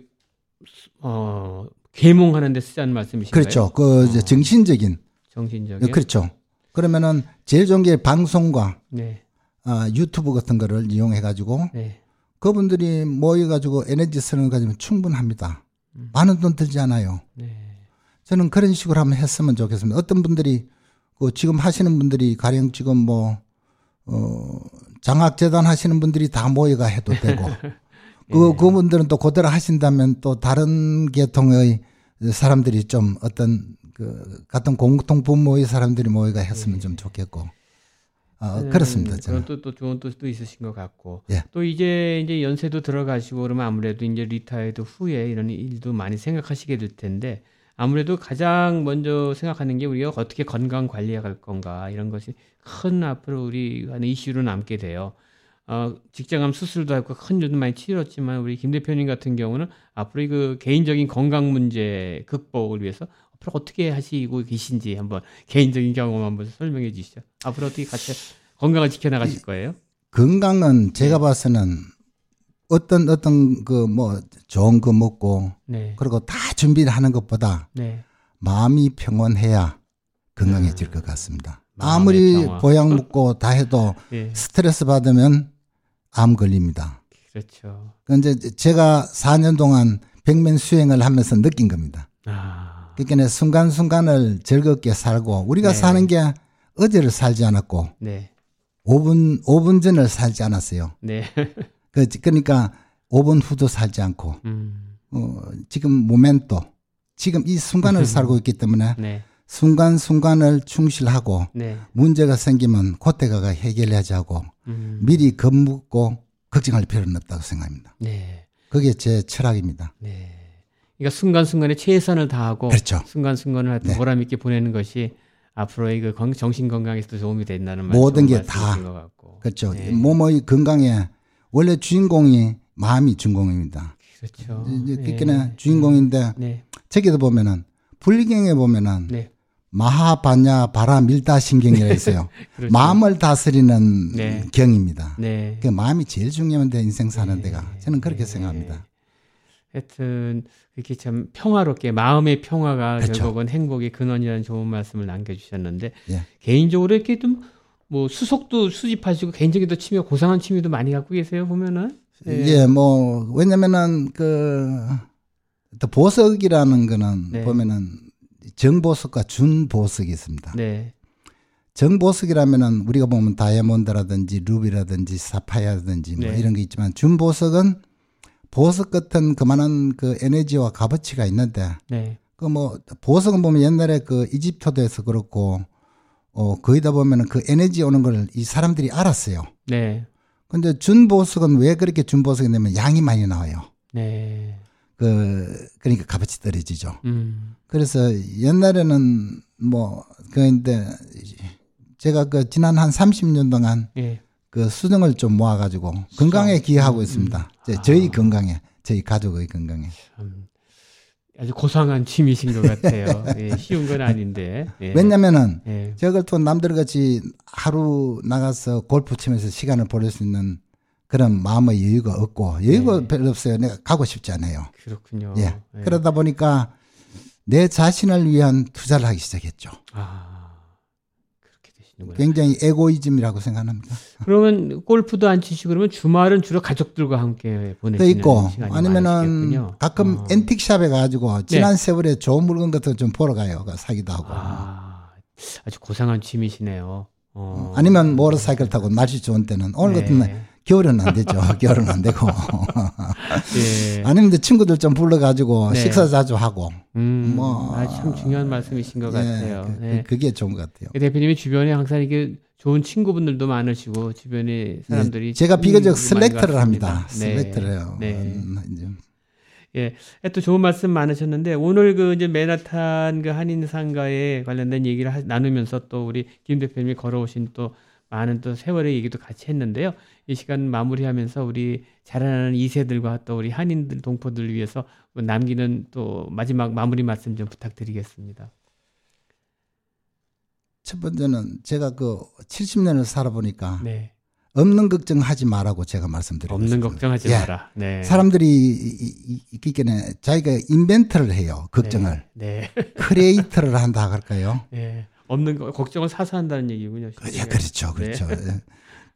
어 계몽하는 데 쓰자는 말씀이신가요? 그렇죠. 그 어. 정신적인 정신적인. 그렇죠. 그러면은 제일 좋은 게 방송과 네. 아, 유튜브 같은 거를 이용해 가지고 네. 그분들이 모여 가지고 에너지 쓰는 거 가지면 충분합니다. 음. 많은 돈 들지 않아요. 네. 저는 그런 식으로 한번 했으면 좋겠습니다. 어떤 분들이 그 지금 하시는 분들이 가령 지금 뭐 어, 장학재단 하시는 분들이 다 모여가 해도 되고 그 그분들은 또 그대로 하신다면 또 다른 계통의 사람들이 좀 어떤 그 같은 공통 분모의 사람들이 모여가 했으면 좀 좋겠고 어, 그렇습니다. 음, 저는. 또, 또 좋은 뜻도 있으신 것 같고. 예. 또 이제 이제 연세도 들어가시고 그러면 아무래도 이제 retired 후에 이런 일도 많이 생각하시게 될 텐데 아무래도 가장 먼저 생각하는 게 우리가 어떻게 건강 관리해 갈 건가 이런 것이 큰 앞으로 우리 안에 이슈로 남게 돼요. 어, 직장암 수술도 하고 큰 돈도 많이 치렀지만 우리 김 대표님 같은 경우는 앞으로 그 개인적인 건강 문제 극복을 위해서 앞으로 어떻게 하시고 계신지 한번 개인적인 경험 한번 설명해 주시죠. 앞으로 어떻게 같이 건강을 지켜나가실 거예요? 건강은 제가 네. 봐서는 어떤 어떤 그 뭐 좋은 거 먹고 네. 그리고 다 준비를 하는 것보다 네. 마음이 평온해야 건강해질 것 같습니다. 음. 아무리 평화. 보약 먹고 다 해도 예. 스트레스 받으면 암 걸립니다. 그렇죠. 근데 제가 4년 동안 백면 수행을 하면서 느낀 겁니다. 아. 그러니까 순간순간을 즐겁게 살고 우리가 네. 사는 게 어제를 살지 않았고 네. 5분 5분 전을 살지 않았어요. 네. 그- 그러니까 5분 후도 살지 않고 음. 어, 지금 모멘토 지금 이 순간을 살고 있기 때문에 네. 순간순간을 충실하고 네. 문제가 생기면 그때 가가 해결하지 하고 음. 미리 겁먹고 걱정할 필요는 없다고 생각합니다. 네. 그게 제 철학입니다. 네. 그러니까 순간순간에 최선을 다하고 그렇죠. 순간순간을 하여튼 네. 보람 있게 보내는 것이 앞으로의 그 건- 정신 건강에서도 도움이 된다는 말 모든 게 다. 그렇죠. 네. 몸의 건강에 원래 주인공이 마음이 주인공입니다. 그렇죠. 네. 그게 주인공인데 네. 저기도 보면은 불경에 보면은 네. 마하바냐 바라 밀다 신경이라 있어요. 그렇죠. 마음을 다스리는 네. 경입니다. 네. 그 마음이 제일 중요한데 인생 사는 네. 데가 저는 그렇게 네. 생각합니다. 하여튼 이렇게 참 평화롭게 마음의 평화가 그렇죠. 결국은 행복의 근원이라는 좋은 말씀을 남겨주셨는데 예. 개인적으로 이렇게 좀 뭐 수속도 수집하시고 개인적인도 취미 고상한 취미도 많이 갖고 계세요 보면은 네. 예, 뭐 왜냐면은 그또 보석이라는 거는 네. 보면은 정보석과 준보석이 있습니다. 네, 정보석이라면은 우리가 보면 다이아몬드라든지 루비라든지 사파이어라든지 뭐 네. 이런 게 있지만 준보석은 보석 같은 그만한 그 에너지와 값어치가 있는데 네, 그 뭐 보석은 보면 옛날에 그 이집트도에서 그렇고 어 거기다 보면은 그 에너지 오는 걸 이 사람들이 알았어요. 네, 근데 준보석은 왜 그렇게 준보석이 되면 양이 많이 나와요. 네, 그 그러니까 값어치 떨어지죠. 음, 그래서 옛날에는 뭐 그런데 제가 그 지난 한 30년 동안 예, 그 수정을 좀 모아가지고 건강에 기여하고 있습니다. 제- 저희 건강에, 저희 가족의 건강에. 참 아주 고상한 취미신 것 같아요. 예, 쉬운 건 아닌데. 예. 왜냐면은 예, 제가 또 남들 같이 하루 나가서 골프 치면서 시간을 보낼 수 있는 그런 마음의 여유가 없고 여유가 네. 별로 없어요. 내가 가고 싶지 않아요. 그렇군요. 예. 예. 그러다 보니까 내 자신을 위한 투자를 하기 시작했죠. 아. 굉장히 에고이즘이라고 생각합니다. 그러면 골프도 안 치시고 그러면 주말은 주로 가족들과 함께 또 보내시는 있고 시간이 아니면은. 가끔 어. 앤틱샵에 가가지고 지난 세월에 좋은 물건 같은 거 좀 보러 가요. 그 사기도 하고. 아, 아주 고상한 취미시네요. 어. 아니면 모터사이클 타고 날씨 좋은 때는 오늘 같은 날 네. 겨울은 안 되죠. 겨울은 안 되고. 예. 아니면 친구들 좀 불러가지고 네. 식사 자주 하고. 음, 뭐, 아, 참 중요한 말씀이신 것 예, 같아요. 그, 예. 게 좋은 것 같아요. 대표님이 주변에 항상 이게 좋은 친구분들도 많으시고 주변에 사람들이 예, 제가 참 비교적 같습니다. 합니다. 네. 슬렉트를 해요. 네. 음, 이제 예, 또 좋은 말씀 많으셨는데 오늘 그 이제 맨하탄 그 한인 상가에 관련된 얘기를 하- 나누면서 또 우리 김 대표님이 걸어오신 또 많은 또 세월의 얘기도 같이 했는데요. 이 시간 마무리하면서 우리 자라나는 2세들과 또 우리 한인들 동포들 위해서 뭐 남기는 또 마지막 마무리 말씀 좀 부탁드리겠습니다. 첫 번째는 제가 그 70년을 살아보니까 네. 없는 걱정하지 말라고 제가 말씀드리고 없는. 걱정하지 예. 마라. 네. 사람들이 있기 때문에 자기가 인벤트를 해요. 걱정을. 네. 크리에이터를 한다 할까요? 네. 없는 거, 걱정을 사서 한다는 얘기군요. 예, 그렇죠. 네. 그렇죠.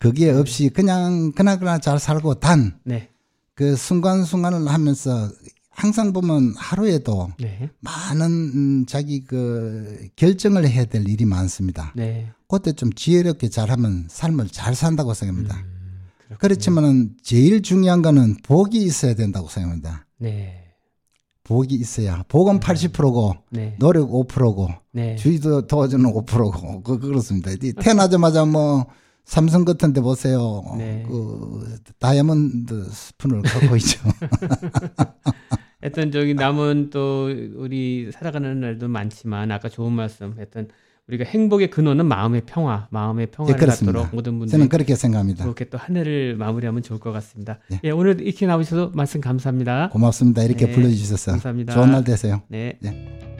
예. 거기에 없이 그냥 그나그나 잘 살고 단 네. 그 순간순간을 하면서 항상 보면 하루에도 네. 많은 음, 자기 그 결정을 해야 될 일이 많습니다. 네. 그때 좀 지혜롭게 잘하면 삶을 잘 산다고 생각합니다. 음. 그렇지만은 제일 중요한 거는 복이 있어야 된다고 생각합니다. 네. 복이 있어야 복은 80%고 네. 노력 5%고 네. 주의도 도와주는 5%고 그 그렇습니다. 이 태어나자마자 뭐 삼성 같은 데 보세요. 네. 그 다이아몬드 스푼을 갖고 있죠. 하여튼 저기 남은 또 우리 살아가는 날도 많지만 아까 좋은 말씀 했던 우리가 행복의 근원은 마음의 평화, 마음의 평화를 예. 갖도록 모든 분들이 저는 그렇게 생각합니다. 그렇게 또 한 해를 마무리하면 좋을 것 같습니다. 예. 예, 오늘 이렇게 나오셔서 말씀 감사합니다. 고맙습니다. 이렇게 네, 불러주셔서 감사합니다. 좋은 날 되세요. 네. 예.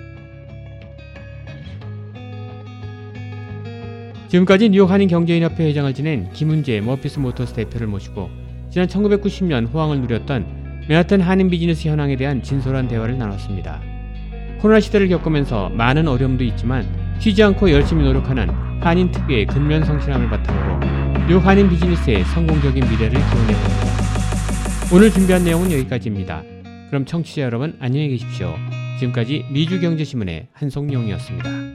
지금까지 뉴욕 한인 경제인협회 회장을 지낸 김은재 머피스 모터스 대표를 모시고 지난 1990년 호황을 누렸던 맨하탄 한인 비즈니스 현황에 대한 진솔한 대화를 나눴습니다. 코로나 시대를 겪으면서 많은 어려움도 있지만 쉬지 않고 열심히 노력하는 한인 특유의 근면 성실함을 바탕으로 뉴욕 한인 비즈니스의 성공적인 미래를 기원해 봅니다. 오늘 준비한 내용은 여기까지입니다. 그럼 청취자 여러분 안녕히 계십시오. 지금까지 미주경제신문의 한송용이었습니다.